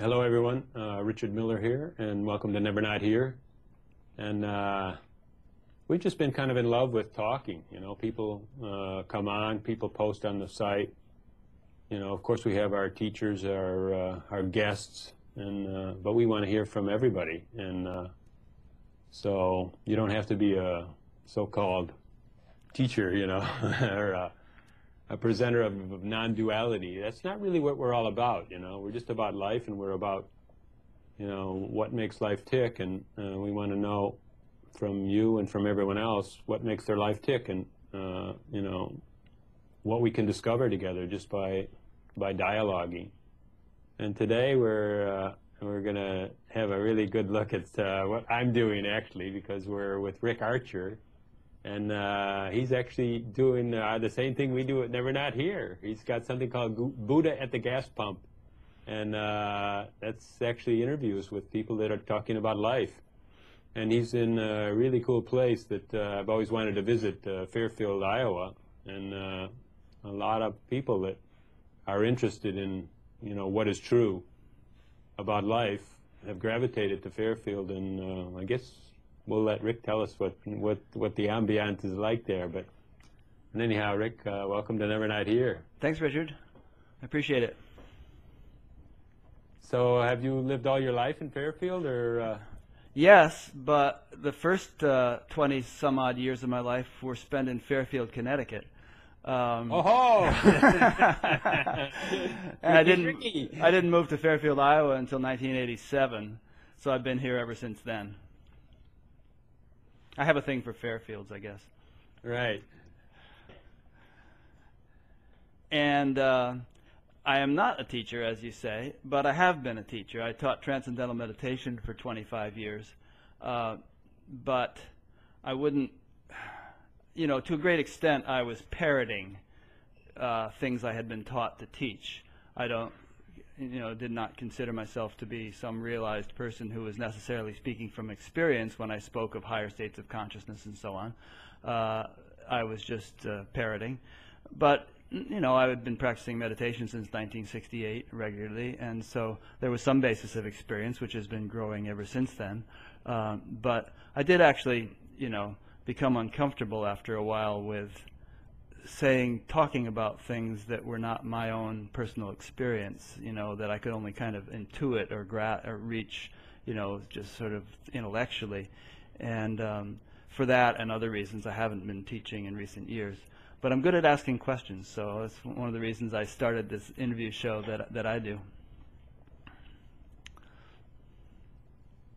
Hello, everyone. Uh, Richard Miller here, and welcome to Never Not Here. And uh, we've just been kind of in love with talking. You know, people uh, come on, people post on the site. You know, of course, we have our teachers, our uh, our guests, and uh, but we want to hear from everybody. And uh, so you don't have to be a so-called teacher, you know, or a, presenter of, of non-duality. That's not really what we're all about, you know. We're just about life, and we're about, you know, what makes life tick, and uh, we want to know from you and from everyone else what makes their life tick, and uh, you know, what we can discover together just by by dialoguing. And today we're uh, we're gonna have a really good look at uh, what I'm doing actually because we're with Rick Archer and uh, he's actually doing uh, the same thing we do at Never Not Here. He's got something called Buddha at the Gas Pump, and uh, that's actually interviews with people that are talking about life. And he's in a really cool place that uh, I've always wanted to visit, uh, Fairfield, Iowa, and uh, a lot of people that are interested in, you know, what is true about life have gravitated to Fairfield, and I guess we'll let Rick tell us what what what the ambiance is like there. But and anyhow, Rick, uh, welcome to Never Not Here. Thanks, Richard. I appreciate it. So, have you lived all your life in Fairfield, or? Uh... Yes, but the first uh, twenty some odd years of my life were spent in Fairfield, Connecticut. Um, oh! and I didn't. I didn't move to Fairfield, Iowa until 1987, so I've been here ever since then. I have a thing for Fairfields, I guess. Right. And uh, I am not a teacher, as you say, but I have been a teacher. I taught transcendental meditation for 25 years. Uh, but I wouldn't, you know, to a great extent, I was parroting uh, things I had been taught to teach. I don't you know, did not consider myself to be some realized person who was necessarily speaking from experience when I spoke of higher states of consciousness and so on. Uh, I was just uh, parroting. But, you know, I had been practicing meditation since 1968 regularly, and so there was some basis of experience, which has been growing ever since then. Um, but I did actually, you know, become uncomfortable after a while with saying, talking about things that were not my own personal experience, you know, that I could only kind of intuit or, gra- or reach, you know, just sort of intellectually. And um, for that and other reasons, I haven't been teaching in recent years. But I'm good at asking questions, so that's one of the reasons I started this interview show that, that I do.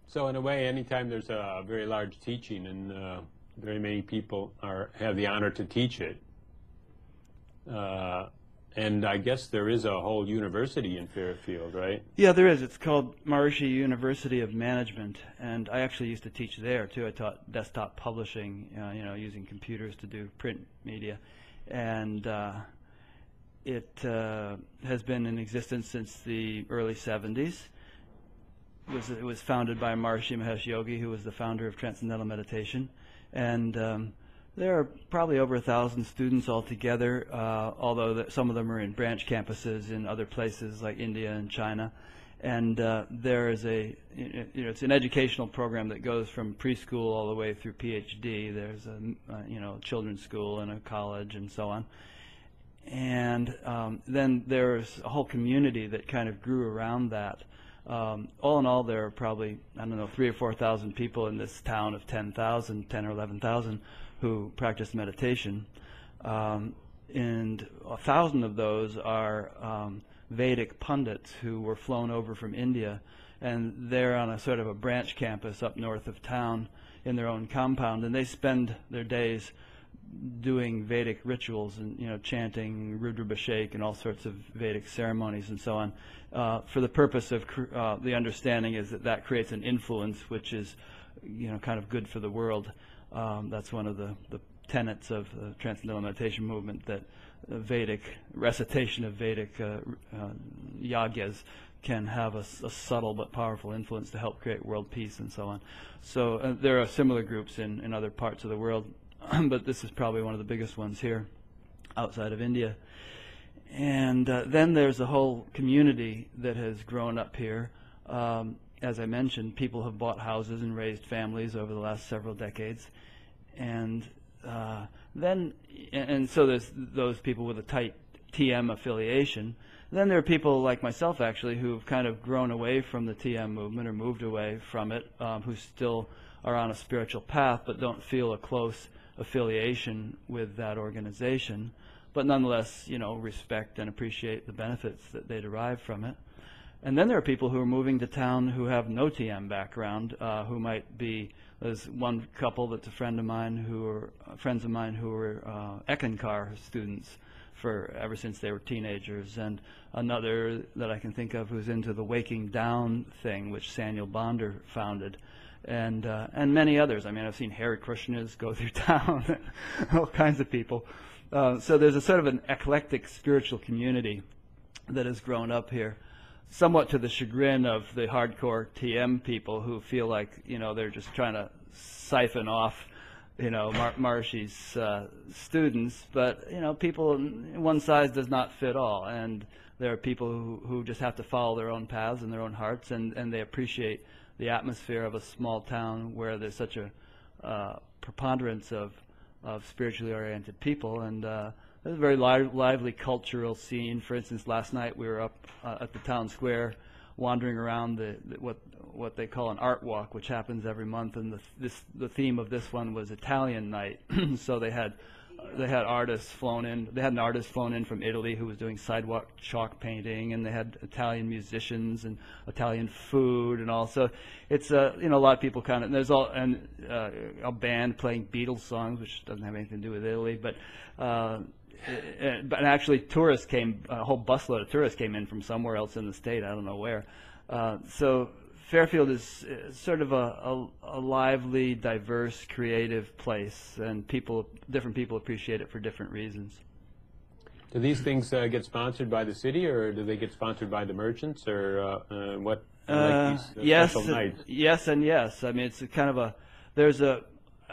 So in a way, anytime there's a very large teaching and uh, very many people are have the honor to teach it, uh, and I guess there is a whole university in Fairfield, right? Yeah, there is. It's called Maharishi University of Management, and I actually used to teach there too. I taught desktop publishing, uh, you know, using computers to do print media, and uh, it uh, has been in existence since the early 70s. It was, it was founded by Maharishi Mahesh Yogi, who was the founder of Transcendental Meditation, and um, there are probably over a thousand students altogether, uh, although the, some of them are in branch campuses in other places like India and China. And uh, there is a, you know, it's an educational program that goes from preschool all the way through PhD. There's a, uh, you know, children's school and a college and so on. And um, then there's a whole community that kind of grew around that. Um, all in all, there are probably, I don't know, three or 4,000 people in this town of 10,000, 10 or 11,000 who practice meditation, um, and a thousand of those are um, Vedic pundits who were flown over from India, and they're on a sort of a branch campus up north of town in their own compound, and they spend their days doing Vedic rituals and you know chanting Rudrabhishek and all sorts of Vedic ceremonies and so on, uh, for the purpose of uh, the understanding is that that creates an influence which is you know kind of good for the world. Um, that's one of the, the tenets of the Transcendental Meditation movement that Vedic recitation of Vedic uh, uh, yagyas can have a, a, subtle but powerful influence to help create world peace and so on. So uh, there are similar groups in, in other parts of the world, but this is probably one of the biggest ones here outside of India. and uh, then there's a whole community that has grown up here. Um, as I mentioned, people have bought houses and raised families over the last several decades, and uh, then and so there's those people with a tight TM affiliation. Then there are people like myself, actually, who've kind of grown away from the TM movement or moved away from it, um, who still are on a spiritual path but don't feel a close affiliation with that organization, but nonetheless, you know, respect and appreciate the benefits that they derive from it. And then there are people who are moving to town who have no TM background, uh, who might be. There's one couple that's a friend of mine who are uh, friends of mine who were uh, Eckankar students for ever since they were teenagers, and another that I can think of who's into the Waking Down thing, which Saniel Bonder founded, and uh, and many others. I mean, I've seen Hare Krishnas go through town, all kinds of people. Uh, so there's a sort of an eclectic spiritual community that has grown up here, somewhat to the chagrin of the hardcore TM people who feel like you know they're just trying to siphon off you know, Mar- Marshi's uh, students, but you know, people one size does not fit all, and there are people who, who just have to follow their own paths and their own hearts, and, and they appreciate the atmosphere of a small town where there's such a uh, preponderance of of spiritually oriented people, and uh, there's a very li- lively cultural scene. For instance, last night we were up uh, at the town square, wandering around the, the what what they call an art walk, which happens every month. And the, this, the theme of this one was Italian night. so they had they had artists flown in. They had an artist flown in from Italy who was doing sidewalk chalk painting, and they had Italian musicians and Italian food and all. So it's uh, you know a lot of people kind of there's all and uh, a band playing Beatles songs, which doesn't have anything to do with Italy, but. Uh, but actually, tourists came. A whole busload of tourists came in from somewhere else in the state. I don't know where. Uh, so Fairfield is sort of a, a, a, lively, diverse, creative place, and people, different people appreciate it for different reasons. Do these things uh, get sponsored by the city, or do they get sponsored by the merchants, or uh, uh what? Like these, uh, yes, yes, and yes. I mean, it's kind of a. There's a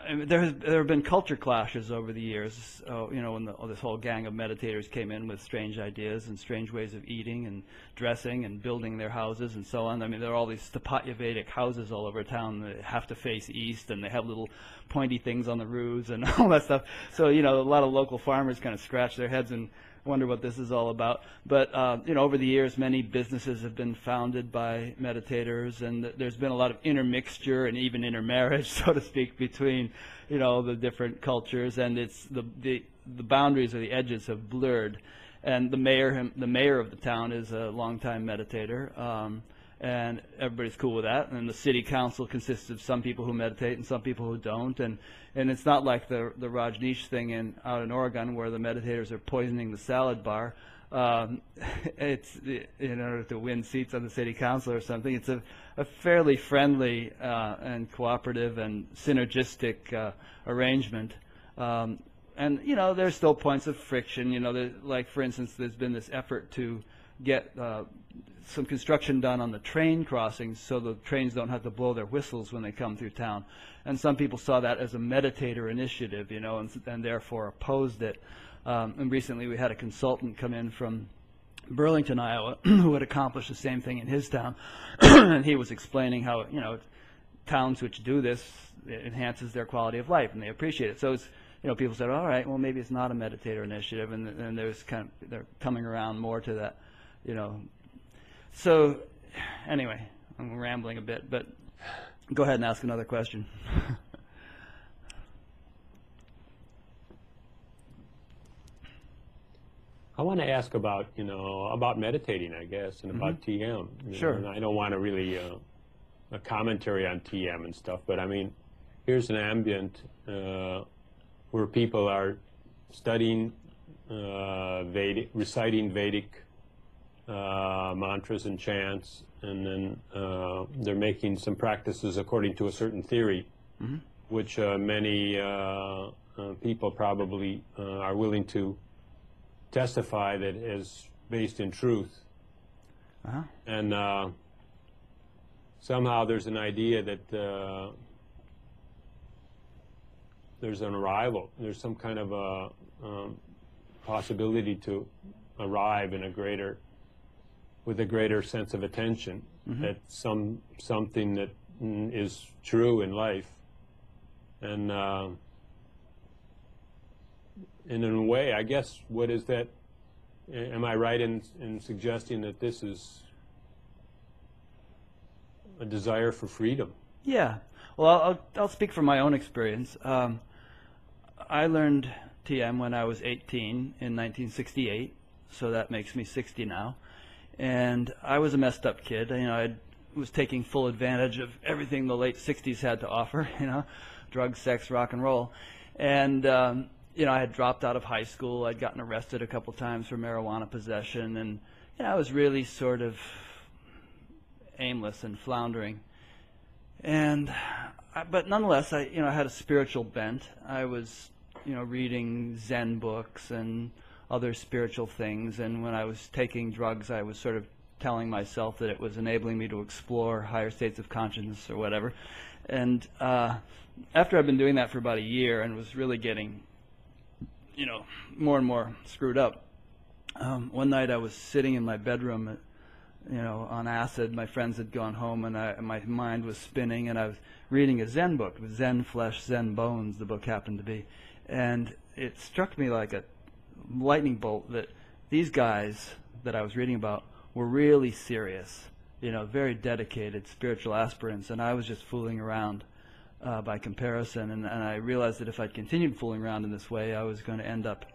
I mean, there has there have been culture clashes over the years. Uh, you know, when the, this whole gang of meditators came in with strange ideas and strange ways of eating and dressing and building their houses and so on. I mean, there are all these Sthapatya Vedic houses all over town that have to face east, and they have little pointy things on the roofs and all that stuff. So you know, a lot of local farmers kind of scratch their heads and wonder what this is all about. But uh, you know, over the years, many businesses have been founded by meditators, and there's been a lot of intermixture and even intermarriage, so to speak, between you know the different cultures, and it's the the the boundaries or the edges have blurred. And the mayor, him, the mayor of the town, is a longtime meditator. Um, and everybody's cool with that. And the city council consists of some people who meditate and some people who don't. And and it's not like the the Rajneesh thing in out in Oregon where the meditators are poisoning the salad bar. Um, it's in order to win seats on the city council or something. It's a, a fairly friendly uh, and cooperative and synergistic uh, arrangement. Um, and you know, there's still points of friction. You know, like for instance, there's been this effort to get uh, some construction done on the train crossings so the trains don't have to blow their whistles when they come through town. And some people saw that as a meditator initiative, you know, and, and therefore opposed it. Um, and recently we had a consultant come in from Burlington, Iowa, who had accomplished the same thing in his town. and he was explaining how, you know, towns which do this enhances their quality of life and they appreciate it. So it's, you know, people said, all right, well, maybe it's not a meditator initiative. And, and there's kind of, they're coming around more to that, you know, so, anyway, I'm rambling a bit, but go ahead and ask another question. I want to ask about, you know, about meditating, I guess, and about mm-hmm. TM. Sure. Know, I don't want to really uh, a commentary on TM and stuff, but I mean, here's an ambient uh, where people are studying uh, Vedic, reciting Vedic uh, mantras and chants, and then uh, they're making some practices according to a certain theory, mm-hmm. which uh, many uh, uh, people probably uh, are willing to testify that is based in truth. Uh-huh. And somehow there's an idea that there's an arrival, there's some kind of a um, possibility to arrive in a greater, with a greater sense of attention at some something that mm, true in life, and uh, and in a way, I guess, what is that? Am I right in in suggesting that this is a desire for freedom? Yeah. Well, I'll, I'll, I'll speak from my own experience. Um, I learned TM when I was 18 in 1968, so that makes me 60 now. And I was a messed up kid. You know, I was taking full advantage of everything the late 60s had to offer, you know, drugs, sex, rock and roll. And, um, you know, I had dropped out of high school. I'd gotten arrested a couple times for marijuana possession. And, you know, I was really sort of aimless and floundering. And, I, but nonetheless, I, you know, I had a spiritual bent. I was, you know, reading Zen books and other spiritual things. And when I was taking drugs, I was sort of telling myself that it was enabling me to explore higher states of consciousness or whatever. And uh, after I've been doing that for about a year and was really getting, you know, more and more screwed up, um, one night I was sitting in my bedroom, uh, you know, on acid. My friends had gone home, and, I, and my mind was spinning, and I was reading a Zen book, Zen Flesh, Zen Bones. The book happened to be, and it struck me like a lightning bolt that these guys that I was reading about were really serious, you know, very dedicated spiritual aspirants, and I was just fooling around uh, by comparison. And, and I realized that if I'd continued fooling around in this way, I was going to end up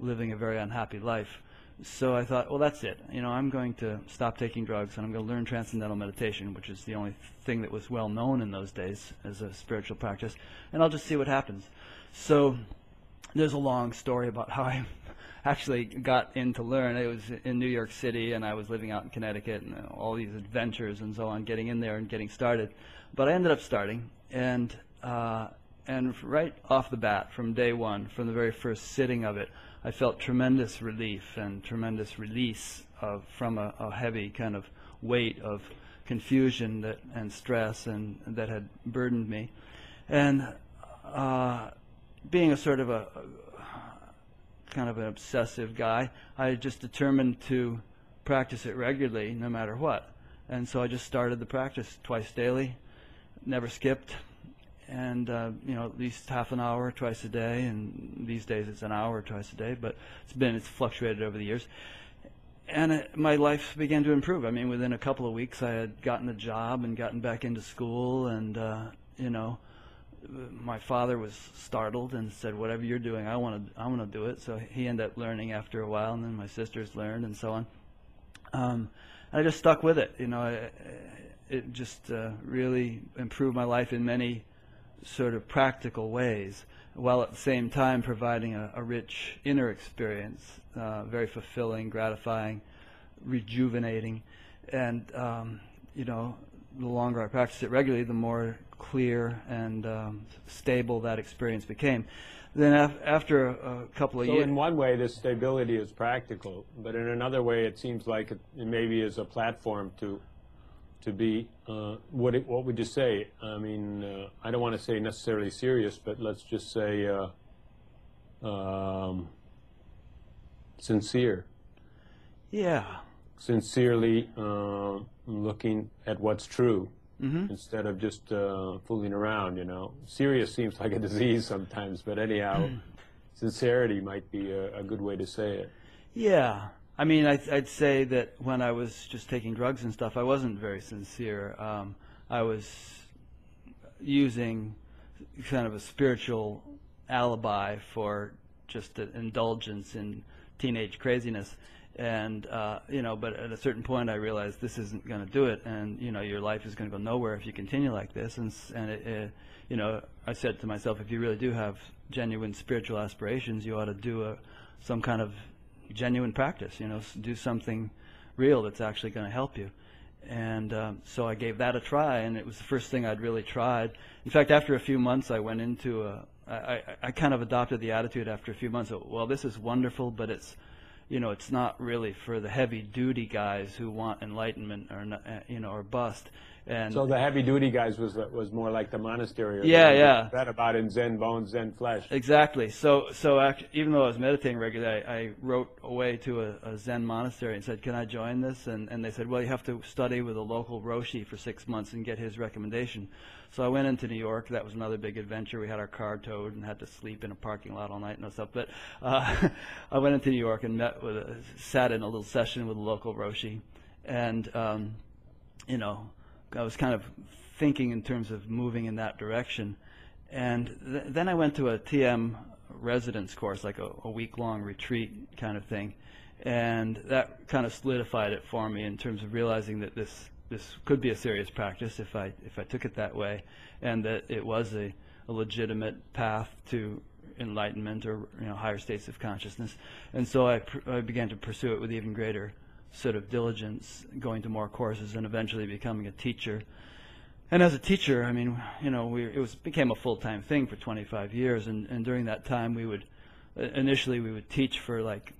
living a very unhappy life. So I thought, well, that's it. You know, I'm going to stop taking drugs and I'm going to learn transcendental meditation, which is the only thing that was well known in those days as a spiritual practice, and I'll just see what happens. So there's a long story about how I actually got in to learn. It was in New York City, and I was living out in Connecticut, and all these adventures and so on, getting in there and getting started. But I ended up starting, and uh, and right off the bat, from day one, from the very first sitting of it, I felt tremendous relief and tremendous release of from a, a heavy kind of weight of confusion that and stress and that had burdened me, and uh, being a sort of a, kind of an obsessive guy, I just determined to practice it regularly, no matter what. And so I just started the practice twice daily, never skipped, and uh, you know at least half an hour twice a day. And these days it's an hour twice a day, but it's been it's fluctuated over the years. And it, my life began to improve. I mean, within a couple of weeks, I had gotten a job and gotten back into school, and uh, you know my father was startled and said, "Whatever you're doing, I want to, I want to do it." So he ended up learning after a while, and then my sisters learned, and so on. Um, and I just stuck with it. You know, it, it just uh, really improved my life in many sort of practical ways, while at the same time providing a, a rich inner experience, uh, very fulfilling, gratifying, rejuvenating, and um, you know, the longer I practiced it regularly, the more clear and um, stable that experience became. Then af- after a, a couple of years. So years, in one way, this stability is practical, but in another way, it seems like it, it maybe is a platform to to be uh, what it, what would you say? I mean, uh, I don't want to say necessarily serious, but let's just say uh, um, sincere, yeah, sincerely uh, looking at what's true hmm instead of just uh, fooling around. You know, serious seems like a disease sometimes, but anyhow, sincerity might be a, a good way to say it. yeah. I mean, I, I'd say that when I was just taking drugs and stuff, I wasn't very sincere. Um, I was using kind of a spiritual alibi for just an indulgence in teenage craziness. And, uh, you know, but at a certain point I realized this isn't going to do it. And, you know, your life is going to go nowhere if you continue like this. And, and it, it, you know, I said to myself, if you really do have genuine spiritual aspirations, you ought to do a, some kind of genuine practice, you know, do something real that's actually going to help you. And um, so I gave that a try, and it was the first thing I'd really tried. In fact, after a few months, I went into a. I, I, I kind of adopted the attitude after a few months. Of, well, this is wonderful, but it's, you know, it's not really for the heavy duty guys who want enlightenment or you know or bust. And So the heavy duty guys was was more like the monastery. or Yeah, the- yeah. Read about in Zen bones, Zen flesh. Exactly. So, so act even though I was meditating regularly, I, I wrote away to a, a Zen monastery and said, "Can I join this?" And, and they said, "Well, you have to study with a local roshi for six months and get his recommendation." So I went into New York. That was another big adventure. We had our car towed and had to sleep in a parking lot all night and stuff. But uh, I went into New York and met with, a, sat in a little session with a local roshi, and um, you know, I was kind of thinking in terms of moving in that direction. And th- then I went to a TM residence course, like a, a week long retreat kind of thing. And that kind of solidified it for me in terms of realizing that this, this could be a serious practice if I, if I took it that way, and that it was a, a legitimate path to enlightenment or you know higher states of consciousness. And so I, pr- I began to pursue it with even greater sort of diligence, going to more courses and eventually becoming a teacher. And as a teacher, I mean, you know, we, it was became a full time thing for 25 years, and, and during that time, we would uh, initially we would teach for like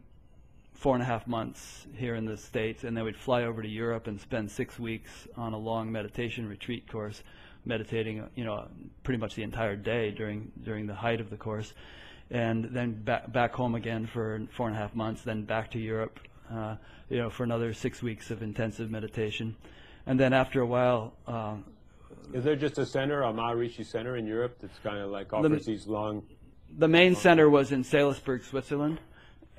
four and a half months here in the states, and then we'd fly over to Europe and spend six weeks on a long meditation retreat course, meditating, you know, pretty much the entire day during during the height of the course, and then back back home again for four and a half months, then back to Europe, uh, you know, for another six weeks of intensive meditation, and then after a while. Uh, Is there just a center, a Maharishi center in Europe that's kind of like offers these long? the main center was in Seelisberg, Switzerland,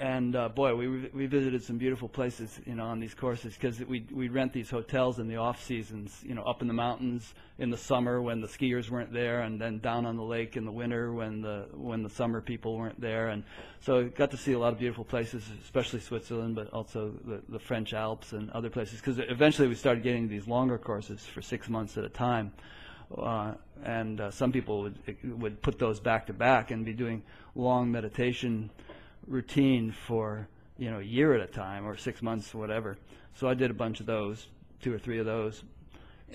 and uh, boy, we we visited some beautiful places, you know, on these courses because we we rent these hotels in the off seasons, you know, up in the mountains in the summer when the skiers weren't there, and then down on the lake in the winter when the when the summer people weren't there, and so got to see a lot of beautiful places, especially Switzerland, but also the the French Alps and other places because eventually we started getting these longer courses for six months at a time. Uh, and uh, some people would would put those back to back and be doing long meditation routine for you know a year at a time or six months, whatever. So I did a bunch of those, two or three of those.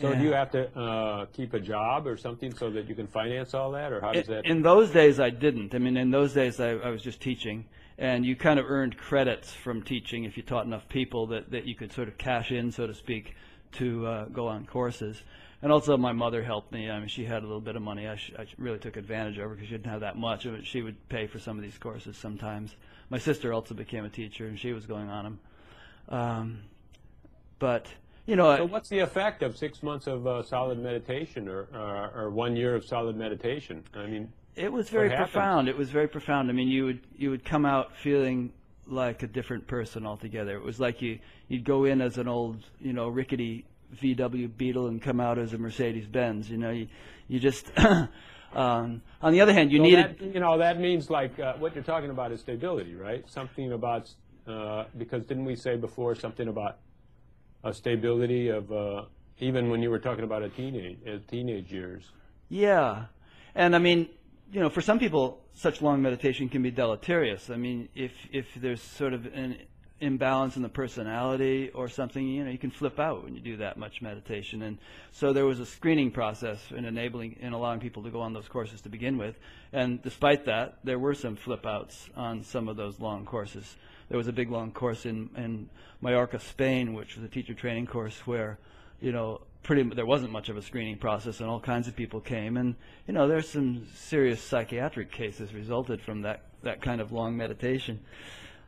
So do you have to uh, keep a job or something so that you can finance all that, or how does that? in those days, I didn't. I mean, in those days, I, I was just teaching, and you kind of earned credits from teaching if you taught enough people that that you could sort of cash in, so to speak, to uh, go on courses. And also, my mother helped me. I mean, she had a little bit of money. I, sh- I really took advantage of her because she didn't have that much. She would pay for some of these courses sometimes. My sister also became a teacher, and she was going on them. Um, but you know, so what's the effect of six months of uh, solid meditation, or, uh, or one year of solid meditation? I mean, It was very profound. It was very profound. I mean, you would you would come out feeling like a different person altogether. It was like you you'd go in as an old you know rickety VW Beetle and come out as a Mercedes Benz. You know, you you just. um, on the other hand, you so needed. that, you know that means like uh, what you're talking about is stability, right? Something about uh, because didn't we say before something about a stability of uh, even when you were talking about a teenage uh, teenage years. Yeah, and I mean, you know, for some people, such long meditation can be deleterious. I mean, if if there's sort of an imbalance in the personality or something, you know, you can flip out when you do that much meditation. And so there was a screening process in enabling in allowing people to go on those courses to begin with. And despite that, there were some flip outs on some of those long courses. There was a big long course in in Mallorca, Spain, which was a teacher training course where, you know, pretty there wasn't much of a screening process and all kinds of people came and you know there's some serious psychiatric cases resulted from that that kind of long meditation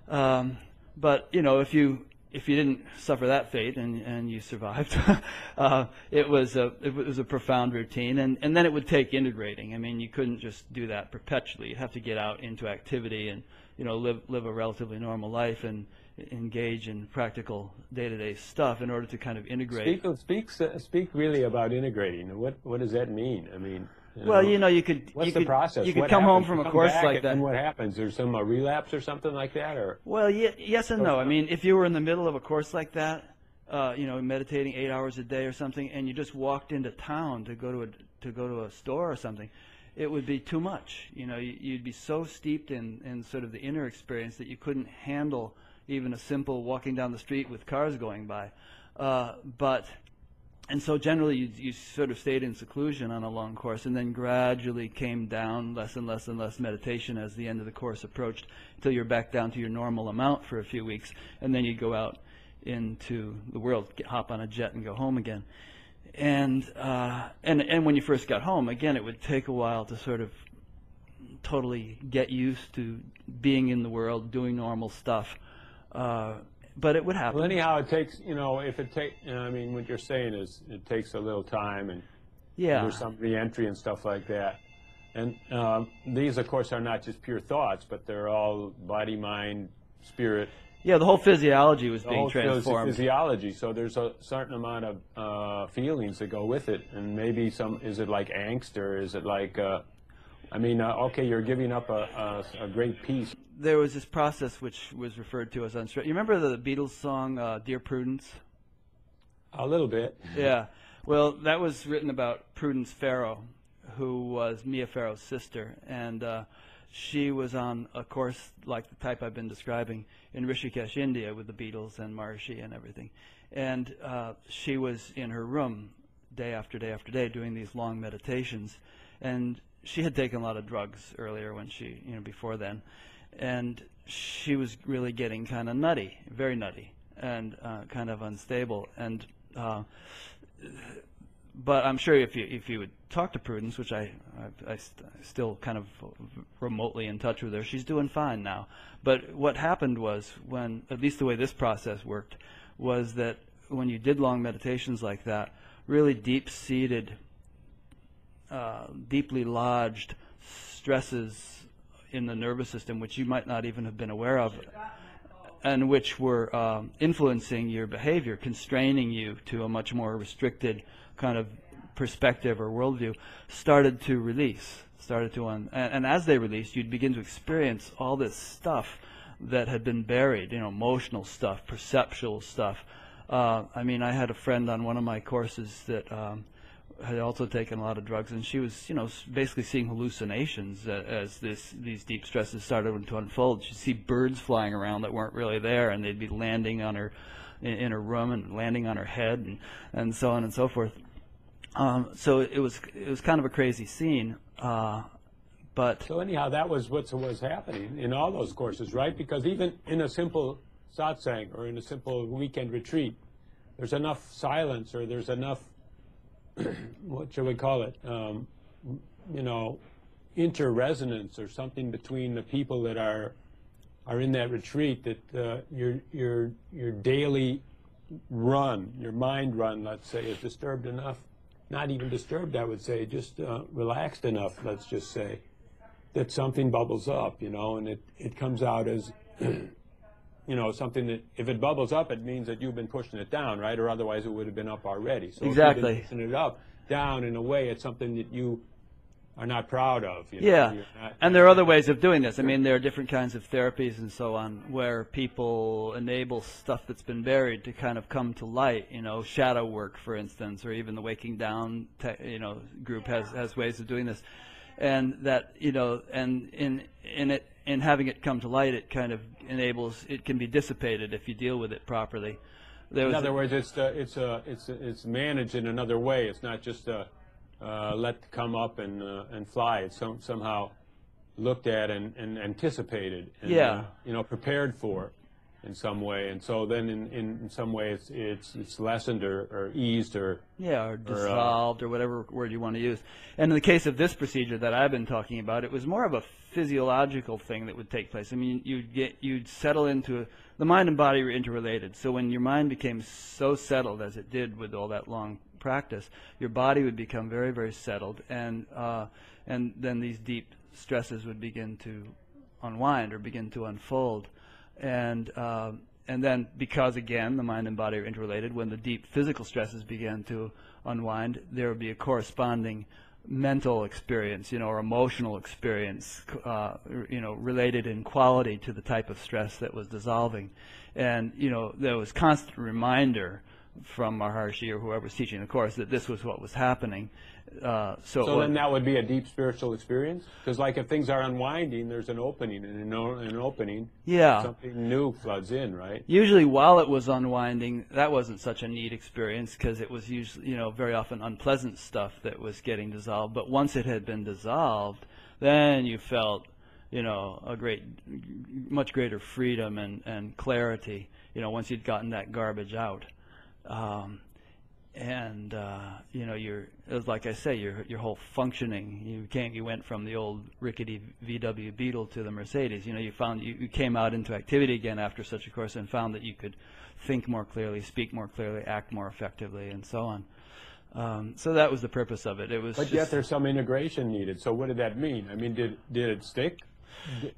um, but you know if you if you didn't suffer that fate and and you survived uh, it was a it was a profound routine and and then it would take integrating i mean you couldn't just do that perpetually you have to get out into activity and you know live live a relatively normal life and engage in practical day-to-day stuff in order to kind of integrate Speak speak speak really about integrating. What what does that mean? I mean. You Well, know, you know, you could. What's you the could, process? You could What come home from You a course like and that. And what happens? There's some uh, relapse or something like that, or Well, ye- yes and no. I mean, if you were in the middle of a course like that, uh, you know, meditating eight hours a day or something, and you just walked into town to go to a to go to a store or something, it would be too much. You know, you- you'd be so steeped in in sort of the inner experience that you couldn't handle even a simple walking down the street with cars going by. Uh, but and so generally you, you sort of stayed in seclusion on a long course and then gradually came down less and less and less meditation as the end of the course approached until you're back down to your normal amount for a few weeks and then you go out into the world get, hop on a jet and go home again and uh, and and when you first got home, again, it would take a while to sort of totally get used to being in the world, doing normal stuff. Uh, but it would happen. Well, anyhow, it takes you know if it take. You know, I mean, what you're saying is it takes a little time and yeah, there's some reentry and stuff like that. And um, these, of course, are not just pure thoughts, but they're all body, mind, spirit. Yeah, the whole physiology was the being whole transformed. Physiology. So there's a certain amount of uh, feelings that go with it, and maybe some. Is it like angst, or is it like? Uh, I mean, uh, okay, you're giving up a, a, a, great piece. There was this process which was referred to as unstressed. You remember the Beatles song uh, "Dear Prudence"? A little bit. Yeah. Well, that was written about Prudence Farrow, who was Mia Farrow's sister, and uh, she was on a course like the type I've been describing in Rishikesh, India, with the Beatles and Maharishi and everything. And uh, she was in her room day after day after day doing these long meditations, and she had taken a lot of drugs earlier when she, you know, before then, and she was really getting kind of nutty, very nutty, and uh, kind of unstable, and. Uh, but I'm sure if you if you would talk to Prudence, which I I, I st- still kind of remotely in touch with her, she's doing fine now. But what happened was when at least the way this process worked was that when you did long meditations like that, really deep-seated, uh, deeply lodged stresses in the nervous system, which you might not even have been aware of, and which were um, influencing your behavior, constraining you to a much more restricted kind of perspective or worldview started to release, started to un- and, and as they released, you'd begin to experience all this stuff that had been buried, you know, emotional stuff, perceptual stuff. Uh, I mean, I had a friend on one of my courses that um, had also taken a lot of drugs, and she was, you know, basically seeing hallucinations uh, as this these deep stresses started to unfold. She'd see birds flying around that weren't really there, and they'd be landing on her in, in her room and landing on her head, and and so on and so forth. Um, so it was it was kind of a crazy scene. Uh, but so anyhow, that was what was happening in all those courses, right? Because even in a simple satsang or in a simple weekend retreat, there's enough silence or there's enough what shall we call it? Um, you know, interresonance or something between the people that are are in that retreat that uh, your your your daily run, your mind run, let's say, is disturbed enough not even disturbed, I would say, just uh, relaxed enough, let's just say, that something bubbles up, you know, and it, it comes out as, you know, something that, if it bubbles up, it means that you've been pushing it down, right? Or otherwise it would have been up already. So exactly. if pushing it up, down, in a way, it's something that you are not proud of. You know? Yeah, not, and there are other ways of doing this. I mean, there are different kinds of therapies and so on where people enable stuff that's been buried to kind of come to light. You know, shadow work, for instance, or even the Waking Down, you know, group has has ways of doing this, and that you know, and in in it in having it come to light, it kind of enables it can be dissipated if you deal with it properly. in other words, it's uh, it's uh, it's it's managed in another way. It's not just a uh, let come up and uh, and fly. It's some, somehow looked at and, and anticipated. And, yeah. Uh, you know, prepared for in some way. And so then in, in some way it's, it's, it's lessened or, or eased or. Yeah, or uh, dissolved or, or, whatever word you want to use. And in the case of this procedure that I've been talking about, it was more of a physiological thing that would take place. I mean, you'd get, you'd settle into, a, the mind and body were interrelated. So when your mind became so settled as it did with all that long practice, your body would become very, very settled, and uh, and then these deep stresses would begin to unwind or begin to unfold, and uh, and then because again the mind and body are interrelated, when the deep physical stresses began to unwind, there would be a corresponding mental experience, you know, or emotional experience, uh, you know, related in quality to the type of stress that was dissolving, and you know there was constant reminder from Maharishi or whoever was teaching the course that this was what was happening. Uh, so, so then that would be a deep spiritual experience? Because like if things are unwinding there's an opening and in an opening yeah. something new floods in right? Usually while it was unwinding that wasn't such a neat experience because it was usually you know very often unpleasant stuff that was getting dissolved. But once it had been dissolved then you felt you know a great much greater freedom and and clarity you know once you'd gotten that garbage out. Um, and uh, you know, your it was like I say, your your whole functioning. You came, you went from the old rickety VW Beetle to the Mercedes. You know, you found you, you came out into activity again after such a course and found that you could think more clearly, speak more clearly, act more effectively, and so on. Um, so that was the purpose of it. It was. But yet there's some integration needed. So what did that mean? I mean, did did it stick?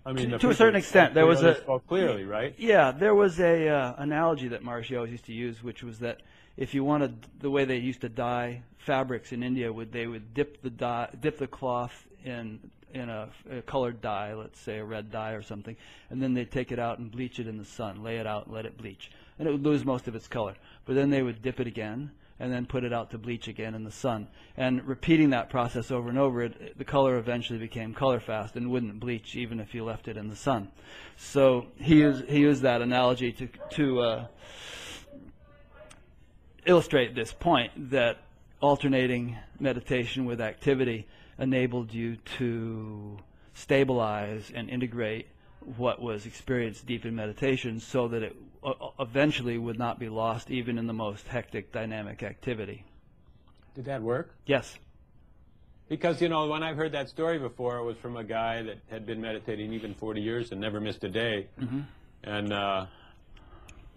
I mean, To- to a certain extent, there was a- clearly, right? Yeah, there was a uh, analogy that Maharishi always used to use, which was that if you wanted the way they used to dye fabrics in India, would they would dip the dye, dip the cloth in in a, a colored dye, let's say a red dye or something, and then they'd take it out and bleach it in the sun, lay it out, and let it bleach, and it would lose most of its color. But then they would dip it again, and then put it out to bleach again in the sun. And repeating that process over and over, it, the color eventually became color fast and wouldn't bleach even if you left it in the sun. So he used, he used that analogy to, to uh, illustrate this point that alternating meditation with activity enabled you to stabilize and integrate what was experienced deep in meditation so that it uh, eventually would not be lost even in the most hectic dynamic activity. Did that work? Yes. Because you know, when I've heard that story before, it was from a guy that had been meditating even 40 years and never missed a day, Mm-hmm. and uh,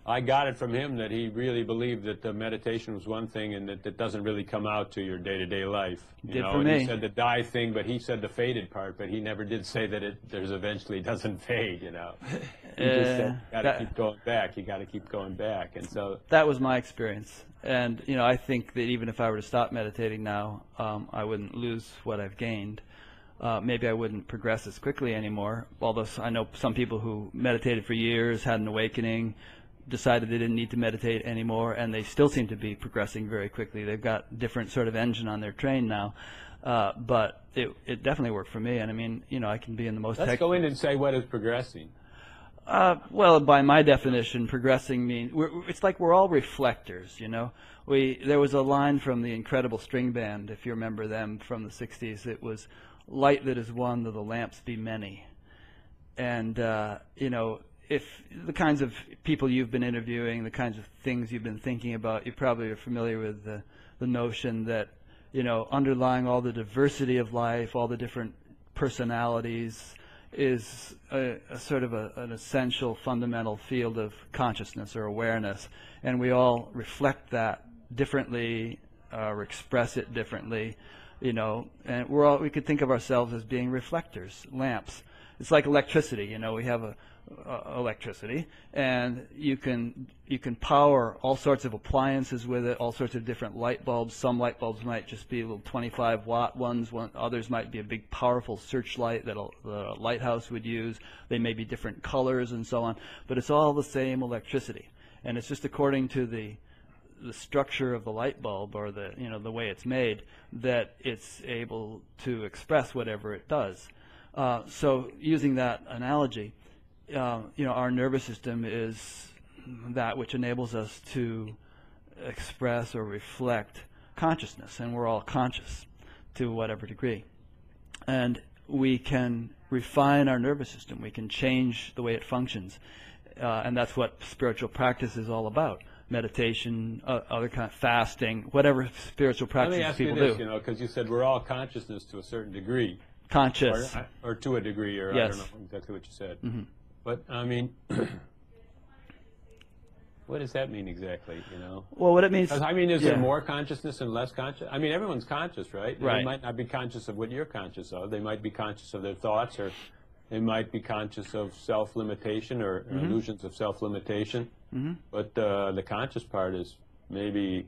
I got it from him that he really believed that the meditation was one thing and that it doesn't really come out to your day-to-day life. You Did know, for and me. he said the dye thing, but he said the faded part, but he never did say that it there's eventually doesn't fade. You know, he just Uh, said you got to keep going back. You got to keep going back, and so That was my experience. And, you know, I think that even if I were to stop meditating now, um, I wouldn't lose what I've gained. Uh, maybe I wouldn't progress as quickly anymore. Although I know some people who meditated for years, had an awakening, decided they didn't need to meditate anymore, and they still seem to be progressing very quickly. They've got different sort of engine on their train now. Uh, but it, it definitely worked for me. And I mean, you know, I can be in the most let's go in and say what is progressing. uh, well, by my definition, progressing means it's like we're all reflectors. You know, we there was a line from the Incredible String Band, if you remember them from the '60s. It was "Light that is one, though the lamps be many," and uh, you know, if the kinds of people you've been interviewing, the kinds of things you've been thinking about, you probably are familiar with the the notion that you know, underlying all the diversity of life, all the different personalities, is a, a sort of a, an essential fundamental field of consciousness or awareness, and we all reflect that differently uh, or express it differently, you know. And we're all we could think of ourselves as being reflectors, lamps. It's like electricity, you know. We have a, a electricity, and you can you can power all sorts of appliances with it, all sorts of different light bulbs. Some light bulbs might just be little 25 watt ones. One, others might be a big, powerful searchlight that a, that lighthouse would use. They may be different colors and so on, but it's all the same electricity, and it's just according to the the structure of the light bulb or the you know the way it's made that it's able to express whatever it does. Uh, so using that analogy, uh, you know our nervous system is that which enables us to express or reflect consciousness, and we're all conscious to whatever degree. And we can refine our nervous system. We can change the way it functions, uh, and that's what spiritual practice is all about. Meditation, uh, other kind of fasting, whatever spiritual practices me ask you people this, do. you know, because you said we're all consciousness to a certain degree, or, Conscious. or to a degree, or I don't know exactly what you said. Mhm. But I mean, what does that mean exactly? You know, Well, what it means. I mean, is yeah. there more consciousness and less conscious? I mean, everyone's conscious, right? Right. They might not be conscious of what you're conscious of. They might be conscious of their thoughts, or they might be conscious of self-limitation or, or Mm-hmm. illusions of self-limitation. Mm-hmm. But uh, the conscious part is maybe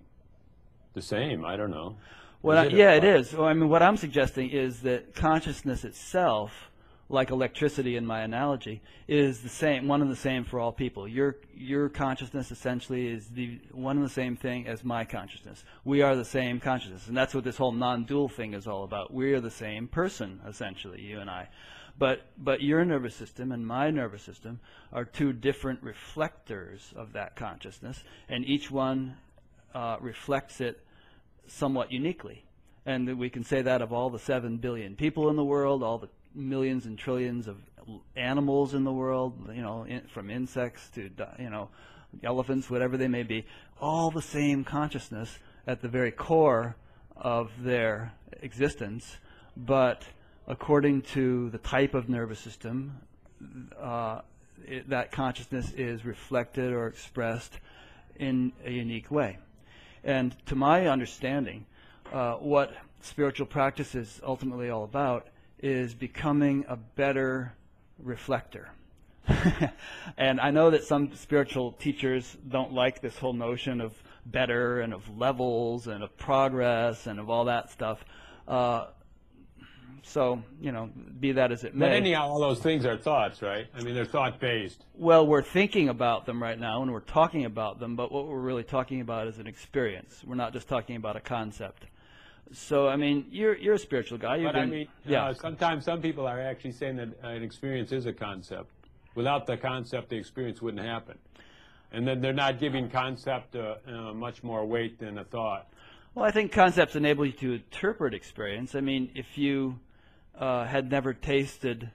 the same. I don't know. Well, Is I- yeah, it is. Well, I mean, what I'm suggesting is that consciousness itself, like electricity in my analogy, is the same, one and the same for all people. Your your consciousness essentially is the one and the same thing as my consciousness. We are the same consciousness, and that's what this whole non-dual thing is all about. We are the same person, essentially, you and I. But but your nervous system and my nervous system are two different reflectors of that consciousness, and each one uh, reflects it somewhat uniquely. And we can say that of all the 7 billion people in the world, all the millions and trillions of animals in the world, you know, in, from insects to, you know, elephants, whatever they may be, all the same consciousness at the very core of their existence, but according to the type of nervous system, uh, it, that consciousness is reflected or expressed in a unique way. And to my understanding, uh, what spiritual practice is ultimately all about is becoming a better reflector. and I know that some spiritual teachers don't like this whole notion of better and of levels and of progress and of all that stuff. Uh, so, you know, be that as it may. But anyhow, all those things are thoughts, right? I mean, they're thought based. Well, we're thinking about them right now and we're talking about them, but what we're really talking about is an experience. We're not just talking about a concept. So, I mean, you're you're a spiritual guy. You've but been, I mean, yeah. uh, sometimes some people are actually saying that an experience is a concept. Without the concept, the experience wouldn't happen. And then they're not giving concept uh, uh, much more weight than a thought. Well, I think concepts enable you to interpret experience. I mean, if you uh, had never tasted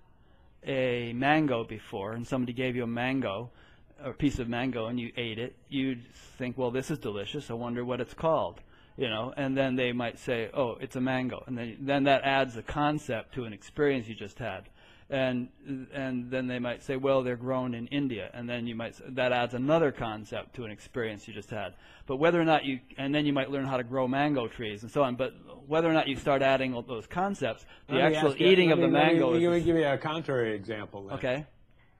a mango before and somebody gave you a mango, or a piece of mango, and you ate it, you'd think, well, this is delicious. I wonder what it's called. You know, and then they might say, "Oh, it's a mango," and then then that adds a concept to an experience you just had and and then they might say, well, they're grown in India, and then you might that adds another concept to an experience you just had. But whether or not you, and then you might learn how to grow mango trees and so on. But whether or not you start adding all those concepts, the actual you- eating let of the me- let me- mango Let me give you a contrary example. then. okay.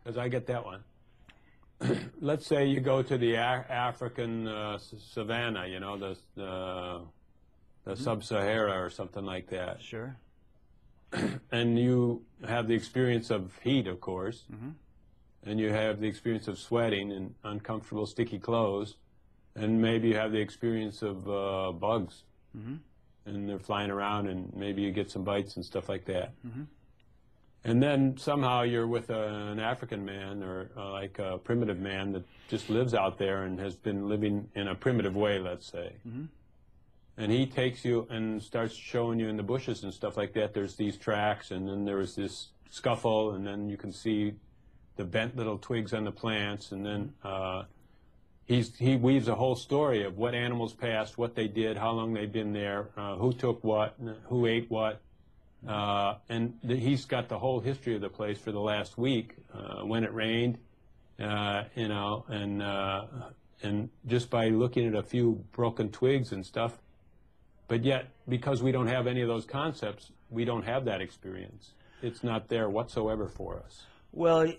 because I get that one. Let's say you go to the A- African uh, s- savannah, you know, the the, the sub-Sahara or something like that, Sure. and you have the experience of heat, of course, and you have the experience of sweating and uncomfortable, sticky clothes, and maybe you have the experience of uh, bugs, and they're flying around, and maybe you get some bites and stuff like that. And then somehow you're with a, an African man or uh, like a primitive man that just lives out there and has been living in a primitive way, let's say. And he takes you and starts showing you in the bushes and stuff like that. There's these tracks, and then there was this scuffle, and then you can see the bent little twigs on the plants, and then uh, he's, he weaves a whole story of what animals passed, what they did, how long they've been there, uh, who took what, who ate what. Uh, and th- he's got the whole history of the place for the last week, uh, when it rained, uh, you know, and uh, and just by looking at a few broken twigs and stuff. But yet, because we don't have any of those concepts, we don't have that experience. It's not there whatsoever for us. Well,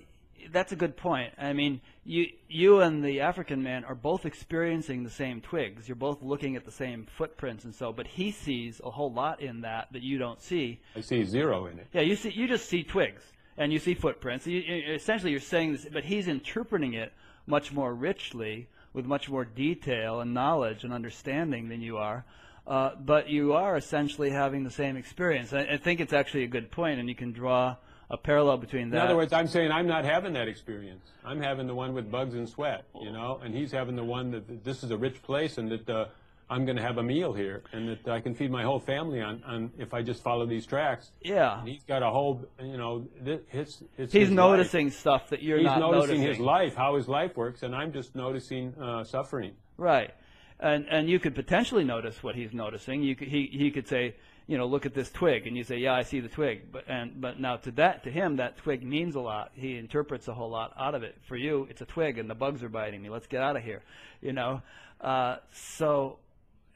that's a good point. I mean, you you and the African man are both experiencing the same twigs. You're both looking at the same footprints and so, but he sees a whole lot in that that you don't see. I see zero in it. Yeah, you see, you just see twigs and you see footprints. You, you, essentially, you're saying this, but he's interpreting it much more richly, with much more detail and knowledge and understanding than you are. Uh, but you are essentially having the same experience. I, I think it's actually a good point, and you can draw a parallel between that. In other words, I'm saying I'm not having that experience. I'm having the one with bugs and sweat, you know, and he's having the one that this is a rich place and that uh, I'm going to have a meal here and that I can feed my whole family on, on if I just follow these tracks. yeah, And he's got a whole, you know, his, it's he's his noticing stuff that you're Life. He's not noticing, He's noticing. his life, how his life works, and I'm just noticing uh, suffering. Right. And and you could potentially notice what he's noticing. You could, he he could say, you know, look at this twig, and you say, yeah, I see the twig. But and but now to that to him that twig means a lot. He interprets a whole lot out of it. For you, it's a twig, and the bugs are biting me. Let's get out of here. You know. Uh, so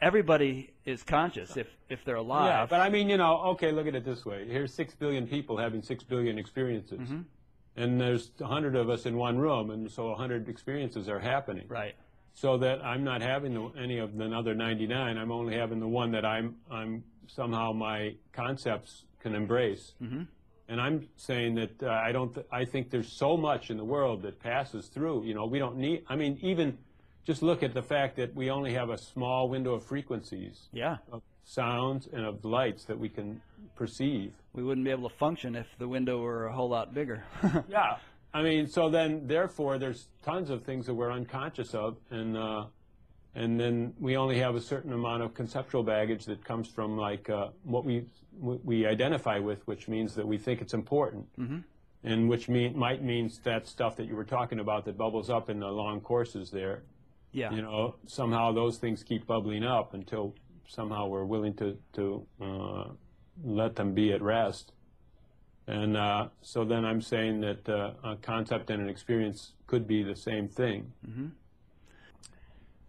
everybody is conscious if if they're alive. Yeah, but I mean, you know, okay, look at it this way. Here's six billion people having six billion experiences. Mm-hmm. And there's a hundred of us in one room, and so a hundred experiences are happening. right. so that I'm not having the, any of the other 99. I'm only having the one that I'm I'm somehow my concepts can embrace. Mm-hmm. And I'm saying that uh, I don't. Th- I think there's so much in the world that passes through. You know, we don't need. I mean, even just look at the fact that we only have a small window of frequencies Yeah. of sounds and of lights that we can perceive. We wouldn't be able to function if the window were a whole lot bigger. Yeah. I mean, so then, therefore, there's tons of things that we're unconscious of, and uh, and then we only have a certain amount of conceptual baggage that comes from like uh, what we we identify with, which means that we think it's important, and which mean might means that stuff that you were talking about that bubbles up in the long courses there. Yeah. You know, somehow those things keep bubbling up until somehow we're willing to to uh, let them be at rest. And uh, so then I'm saying that uh, a concept and an experience could be the same thing. Mm-hmm.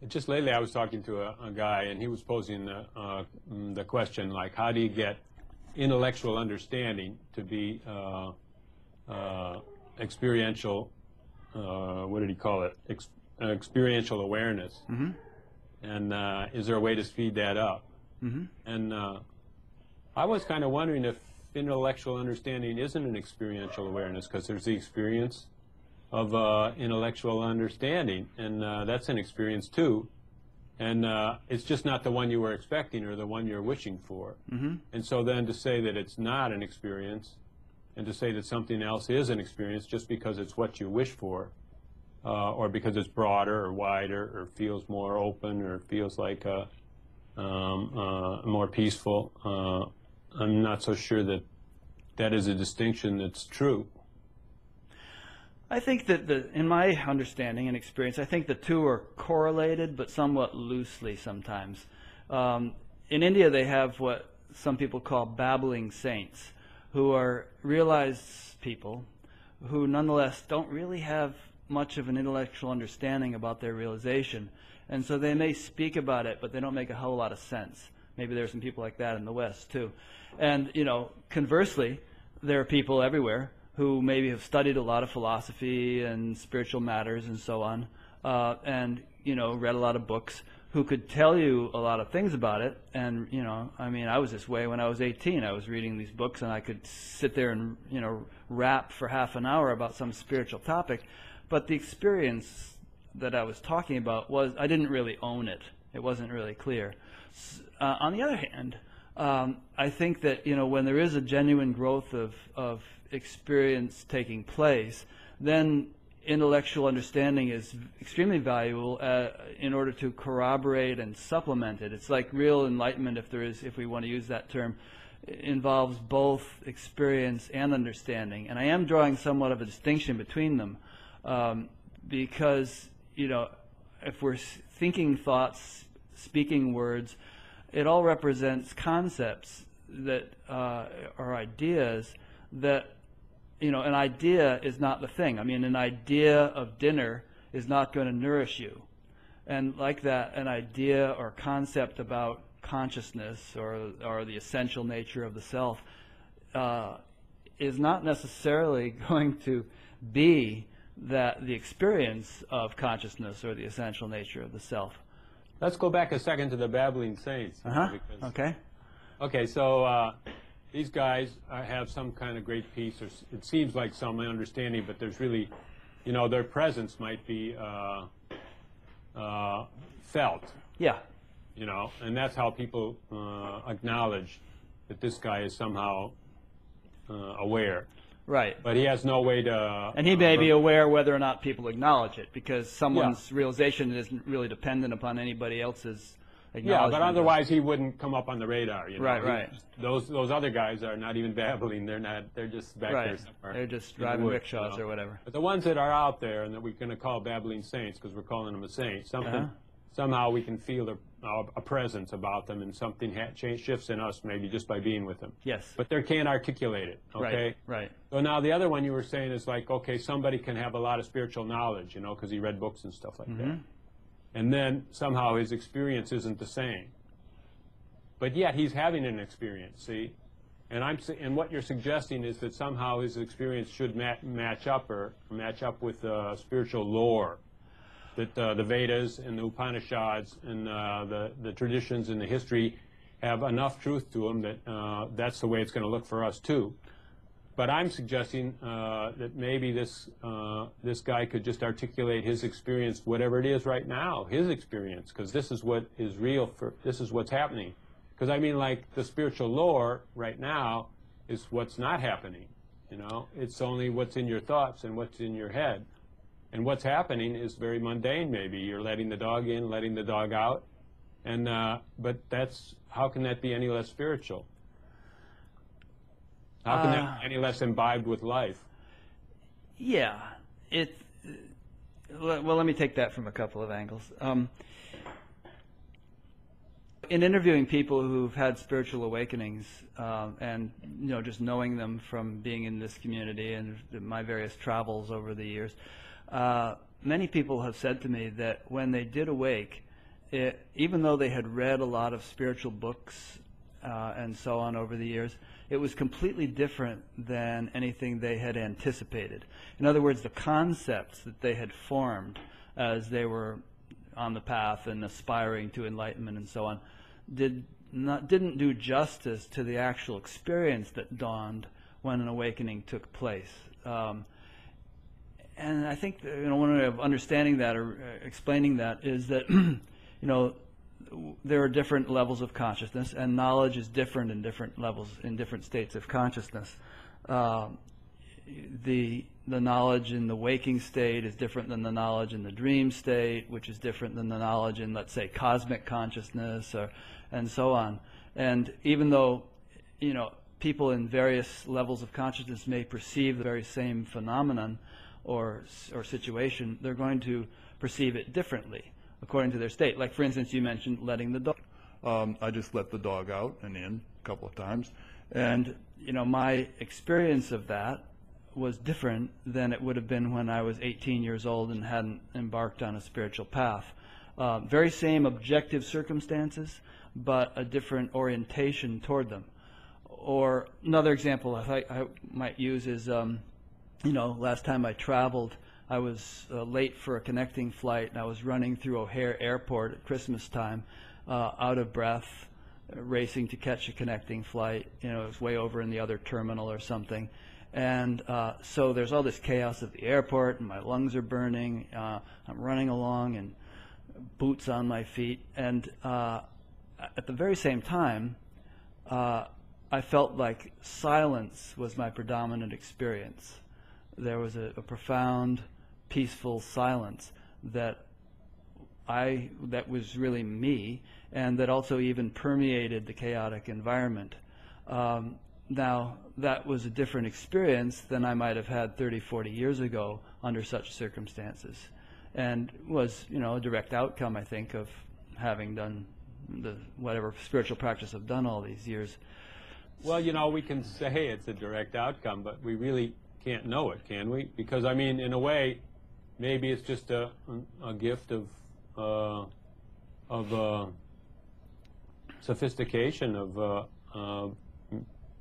Just lately, I was talking to a, a guy, and he was posing the, uh, mm, the question like, how do you get intellectual understanding to be uh, uh, experiential? Uh, what did he call it? Ex- experiential awareness. Mm-hmm. And uh, is there a way to speed that up? Mm-hmm. And uh, I was kind of wondering if intellectual understanding isn't an experiential awareness because there's the experience of uh, intellectual understanding, and uh, that's an experience too. And uh, it's just not the one you were expecting or the one you're wishing for. Mm-hmm. And so then to say that it's not an experience and to say that something else is an experience just because it's what you wish for uh, or because it's broader or wider or feels more open or feels like uh, um, uh, more peaceful, uh, I'm not so sure that that is a distinction that's true. I think that the, in my understanding and experience, I think the two are correlated, but somewhat loosely sometimes. Um, in India, they have what some people call babbling saints, who are realized people who nonetheless don't really have much of an intellectual understanding about their realization. And so they may speak about it, but they don't make a whole lot of sense. Maybe there are some people like that in the West, too. And, you know, conversely, there are people everywhere who maybe have studied a lot of philosophy and spiritual matters and so on, uh, and you know read a lot of books, who could tell you a lot of things about it. And you know, I mean, I was this way when I was 18. I was reading these books, and I could sit there and you know rap for half an hour about some spiritual topic, but the experience that I was talking about was I didn't really own it. It wasn't really clear. Uh, on the other hand, um, I think that you know when there is a genuine growth of, of experience taking place, then intellectual understanding is extremely valuable uh, in order to corroborate and supplement it. It's like real enlightenment, if there is, if we want to use that term, involves both experience and understanding. And I am drawing somewhat of a distinction between them, um, because you know, if we're thinking thoughts, speaking words, it all represents concepts that uh, are ideas that you know, an idea is not the thing. I mean, an idea of dinner is not going to nourish you. And like that, an idea or concept about consciousness or, or the essential nature of the self uh, is not necessarily going to be that the experience of consciousness or the essential nature of the self. Let's go back a second to the babbling saints. Uh-huh. Okay. Okay, so uh, these guys uh, have some kind of great peace, or it seems like some understanding, but there's really, you know, their presence might be uh, uh, felt. Yeah. You know, and that's how people uh, acknowledge that this guy is somehow uh, aware. Right. But he has no way to. And he may be aware whether or not people acknowledge it, because someone's yeah. realization isn't really dependent upon anybody else's yeah, but otherwise he wouldn't come up on the radar. You know? Right, right. those those other guys are not even babbling. They're not. They're just back right. there somewhere. They're just driving woods, rickshaws you know? or whatever. But the ones that are out there and that we're going to call babbling saints because we're calling them a saint, something Uh-huh. somehow we can feel a, a presence about them and something ha- change, shifts in us maybe just by being with them. Yes. But they can't articulate it. Okay. Right. Right. So now the other one you were saying is like, okay, somebody can have a lot of spiritual knowledge, you know, because he read books and stuff like that. Mhm. And then somehow his experience isn't the same. But yet he's having an experience, see? And I'm and what you're suggesting is that somehow his experience should ma- match up or match up with uh, spiritual lore. That uh, the Vedas and the Upanishads and uh, the the traditions and the history have enough truth to them that uh, that's the way it's going to look for us too. But I'm suggesting uh, that maybe this uh, this guy could just articulate his experience, whatever it is right now, his experience, because this is what is real for this is what's happening. Because I mean, like the spiritual lore right now is what's not happening. You know, it's only what's in your thoughts and what's in your head. And what's happening is very mundane. Maybe you're letting the dog in, letting the dog out, and uh, but that's how can that be any less spiritual? How can Uh, that be any less imbibed with life? Yeah. It. well, let me take that from a couple of angles. Um, in interviewing people who've had spiritual awakenings, um, and you know, just knowing them from being in this community and my various travels over the years, uh, many people have said to me that when they did awake, it, even though they had read a lot of spiritual books uh, and so on over the years, it was completely different than anything they had anticipated. In other words, the concepts that they had formed as they were on the path and aspiring to enlightenment and so on did not didn't do justice to the actual experience that dawned when an awakening took place. Um, and I think you know one way of understanding that or uh, explaining that is that you know there are different levels of consciousness, and knowledge is different in different levels in different states of consciousness. Uh, the the knowledge in the waking state is different than the knowledge in the dream state, which is different than the knowledge in, let's say, cosmic consciousness, or and so on. And even though, you know, people in various levels of consciousness may perceive the very same phenomenon or or situation, they're going to perceive it differently according to their state. Like, for instance, you mentioned letting the dog. Um, I just let the dog out and in a couple of times. And, you know, my experience of that was different than it would have been when I was 18 years old and hadn't embarked on a spiritual path. Uh, very same objective circumstances, but a different orientation toward them. Or another example I, I might use is, um, you know, last time I traveled, I was uh, late for a connecting flight, and I was running through O'Hare Airport at Christmas time, uh, out of breath, racing to catch a connecting flight. You know, it was way over in the other terminal or something. And uh, so there's all this chaos at the airport, and my lungs are burning. Uh, I'm running along, and boots on my feet. And uh, at the very same time, uh, I felt like silence was my predominant experience. There was a, a profound, peaceful silence that I that was really me, and that also even permeated the chaotic environment. Um, now, that was a different experience than I might have had 30, 40 years ago under such circumstances, and was, you know, a direct outcome, I think, of having done the whatever spiritual practice I've done all these years. Well, you know, we can say it's a direct outcome, but we really can't know it, can we? Because I mean, in a way, maybe it's just a a gift of uh, of uh, sophistication of uh, uh,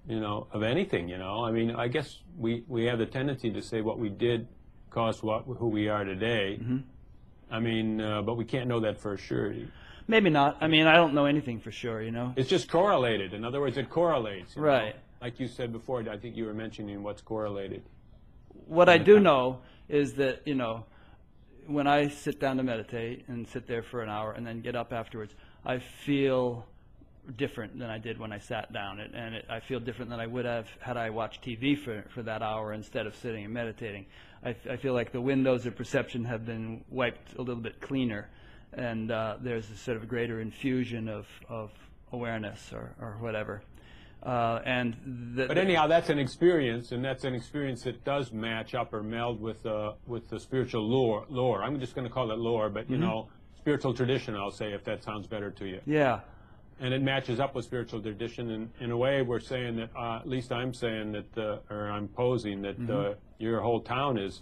you know of anything. You know, I mean, I guess we we have the tendency to say what we did caused what who we are today. Mm-hmm. I mean, uh, but we can't know that for sure. Maybe not. I mean, I don't know anything for sure. You know. It's just correlated. In other words, it correlates. Right. know? Like you said before, I think you were mentioning what's correlated. what I do know is that you know when I sit down to meditate and sit there for an hour and then get up afterwards, I feel different than I did when I sat down, it, and it, I feel different than I would have had I watched TV for for that hour instead of sitting and meditating. I feel like the windows of perception have been wiped a little bit cleaner, and uh, there's a sort of greater infusion of of awareness or or whatever. Uh, and the, But anyhow, that's an experience, and that's an experience that does match up or meld with uh, with the spiritual lore. Lore. I'm just going to call it lore, but you know, spiritual tradition. I'll say if that sounds better to you. yeah. And it matches up with spiritual tradition, and in a way, we're saying that. Uh, at least I'm saying that, uh, or I'm posing that uh, your whole town is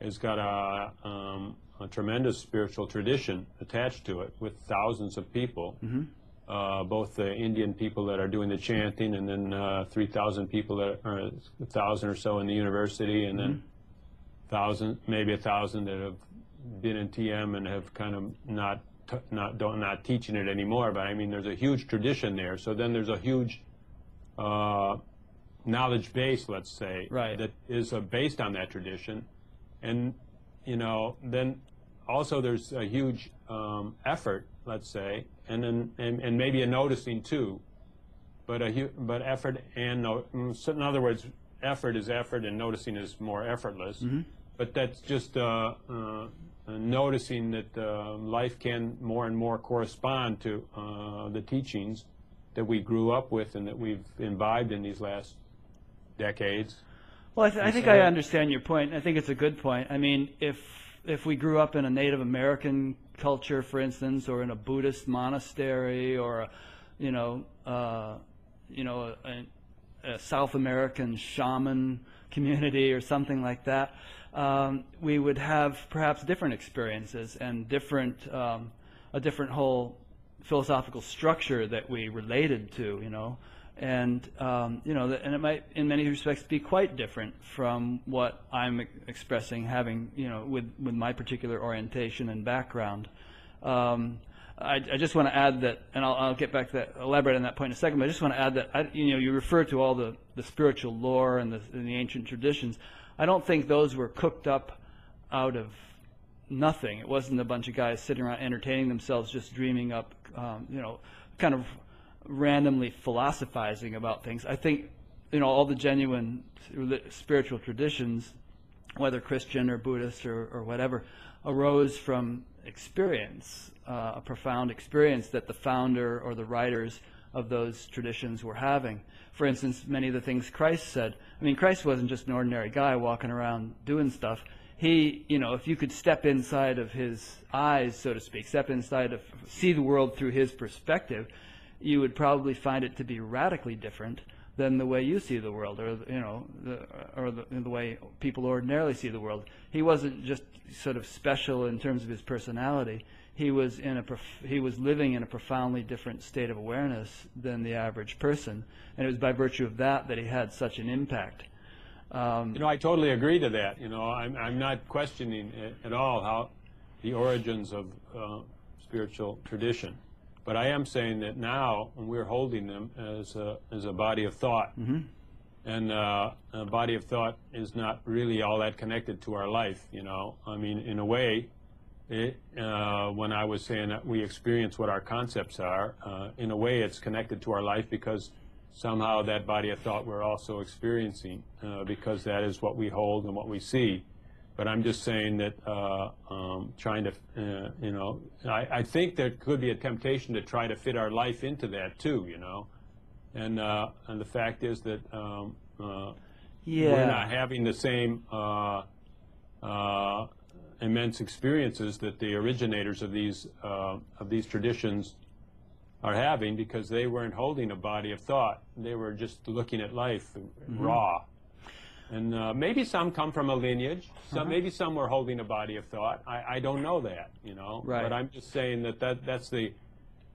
has got a, um, a tremendous spiritual tradition attached to it, with thousands of people. Uh, both the Indian people that are doing the chanting, and then uh, 3,000 people that are, a thousand or so in the university, and then thousand, maybe a thousand that have been in TM and have kind of not not don't not teaching it anymore. But I mean, there's a huge tradition there. So then there's a huge uh, knowledge base, let's say, Right. that is uh, based on that tradition, and you know, then also there's a huge um, effort, let's say, and then and, and maybe a noticing too, but a but effort and no, mm, so in other words, effort is effort and noticing is more effortless. But that's just uh, uh, uh, noticing that uh, life can more and more correspond to uh, the teachings that we grew up with and that we've imbibed in these last decades. Well, I, th- I think so- I understand your point. I think it's a good point. I mean, if if we grew up in a Native American culture, for instance, or in a Buddhist monastery, or a, you know, uh, you know, a, a South American shaman community or something like that, um, we would have perhaps different experiences and different um, a different whole philosophical structure that we related to, you know, and um, you know, and it might in many respects be quite different from what I'm expressing, having you know, with with my particular orientation and background. Um, I, I, just want to add that, and I'll, I'll, get back to that, elaborate on that point in a second. But I just want to add that, I, you know, you refer to all the, the spiritual lore and the, and the ancient traditions. I don't think those were cooked up out of nothing. It wasn't a bunch of guys sitting around entertaining themselves, just dreaming up, um, you know, kind of randomly philosophizing about things. I think, you know, all the genuine spiritual traditions, whether Christian or Buddhist or, or whatever, arose from experience, uh, a profound experience that the founder or the writers of those traditions were having. For instance, many of the things Christ said. I mean, Christ wasn't just an ordinary guy walking around doing stuff. He, you know, if you could step inside of his eyes, so to speak, step inside of, see the world through his perspective, you would probably find it to be radically different than the way you see the world, or you know, the, or the, the, way people ordinarily see the world. He wasn't just sort of special in terms of his personality. He was in a he was living in a profoundly different state of awareness than the average person, and it was by virtue of that that he had such an impact. Um, you know, I totally agree to that. You know, I'm I'm not questioning at all how the origins of uh, spiritual tradition. But I am saying that now we're holding them as a, as a body of thought. Mm-hmm. And uh, a body of thought is not really all that connected to our life, you know. I mean, in a way, it, uh, when I was saying that we experience what our concepts are, uh, in a way it's connected to our life because somehow that body of thought we're also experiencing uh, because that is what we hold and what we see. But I'm just saying that uh, um, trying to, uh, you know, I, I, think there could be a temptation to try to fit our life into that too, you know. And uh, and the fact is that um, uh, yeah. we're not having the same uh, uh, immense experiences that the originators of these of these traditions are having because they weren't holding a body of thought. They were just looking at life mm-hmm. raw and uh, maybe some come from a lineage. Some, uh-huh. Maybe some were holding a body of thought. I, I don't know that, you know. Right. But I'm just saying that, that that's the,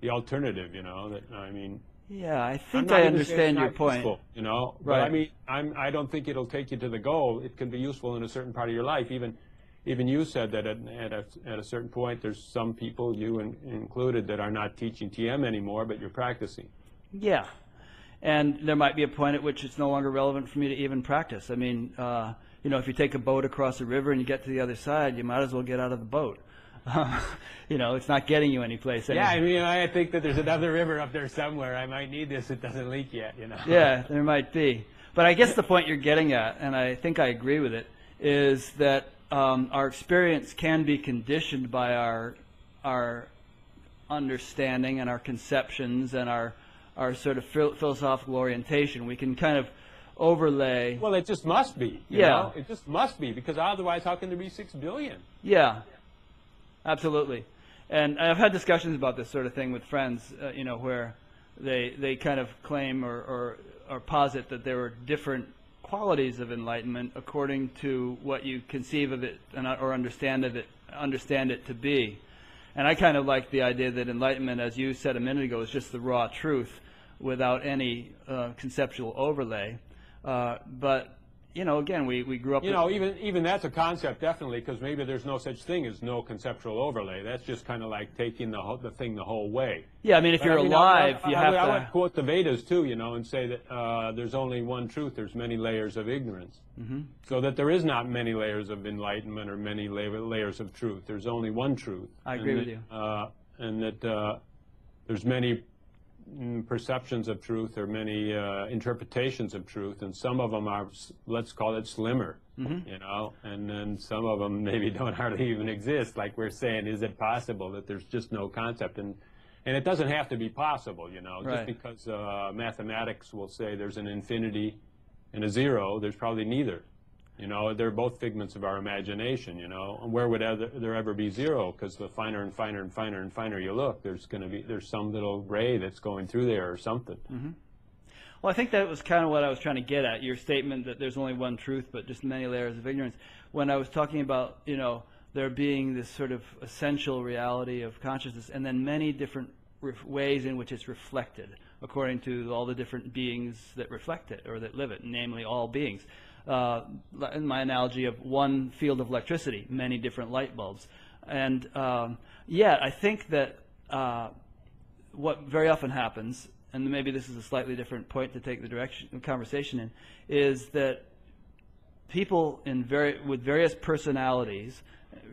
the alternative, you know. That I mean. Yeah, I think I understand your point. Useful, you know, right. but I mean, I'm, I don't think it'll take you to the goal. It can be useful in a certain part of your life. Even, even you said that at, at, a, at a certain point, there's some people, you in, included, that are not teaching TM anymore, but you're practicing. Yeah, and there might be a point at which it's no longer relevant for me to even practice. I mean, uh, you know, if you take a boat across a river and you get to the other side, you might as well get out of the boat. Uh, you know, it's not getting you anyplace. Yeah, I mean, I think that there's another river up there somewhere. I might need this. It doesn't leak yet, you know. Yeah, there might be. But I guess the point you're getting at, and I think I agree with it, is that um, our experience can be conditioned by our our understanding and our conceptions and our our sort of philosophical orientation. We can kind of overlay. Well, it just must be. yeah. Know? It just must be because otherwise, how can there be six billion? Yeah. Absolutely. And I've had discussions about this sort of thing with friends, uh, you know, where they they kind of claim or, or or posit that there are different qualities of enlightenment according to what you conceive of it and, or understand of it understand it to be. And I kind of like the idea that enlightenment, as you said a minute ago, is just the raw truth without any uh, conceptual overlay. Uh, but you know, again, we, we grew up. You know, even even that's a concept, definitely, because maybe there's no such thing as no conceptual overlay. That's just kind of like taking the whole, the thing the whole way. Yeah, I mean, if but you're I mean, alive, I, I, you have to. I would quote the Vedas too, you know, and say that uh, there's only one truth. There's many layers of ignorance, mm-hmm. so that there is not many layers of enlightenment or many la- layers of truth. There's only one truth. I agree with you. Uh, and that uh, there's many perceptions of truth or many uh, interpretations of truth, and some of them are, let's call it slimmer, mm-hmm. you know, and then some of them maybe don't hardly even exist. Like we're saying, is it possible that there's just no concept? And and it doesn't have to be possible, you know, right. just because uh, mathematics will say there's an infinity and a zero, there's probably neither. You know, they're both figments of our imagination. You know, and where would ever, there ever be zero? Because the finer and finer and finer and finer you look, there's going to be there's some little ray that's going through there or something. Mm-hmm. Well, I think that was kind of what I was trying to get at. Your statement that there's only one truth, but just many layers of ignorance. When I was talking about, you know, there being this sort of essential reality of consciousness, and then many different ref- ways in which it's reflected, according to all the different beings that reflect it or that live it, namely all beings. Uh, in my analogy of one field of electricity, many different light bulbs, and um, yet I think that. Uh, what very often happens, and maybe this is a slightly different point to take the direction conversation in, is that people in very with various personalities,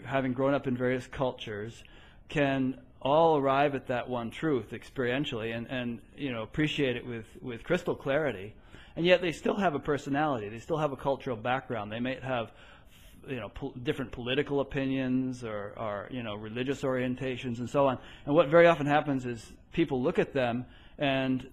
having grown up in various cultures, can all arrive at that one truth experientially and, and you know appreciate it with, with crystal clarity, and yet they still have a personality. They still have a cultural background. They may have you know pol- different political opinions or, or you know religious orientations and so on. And what very often happens is people look at them and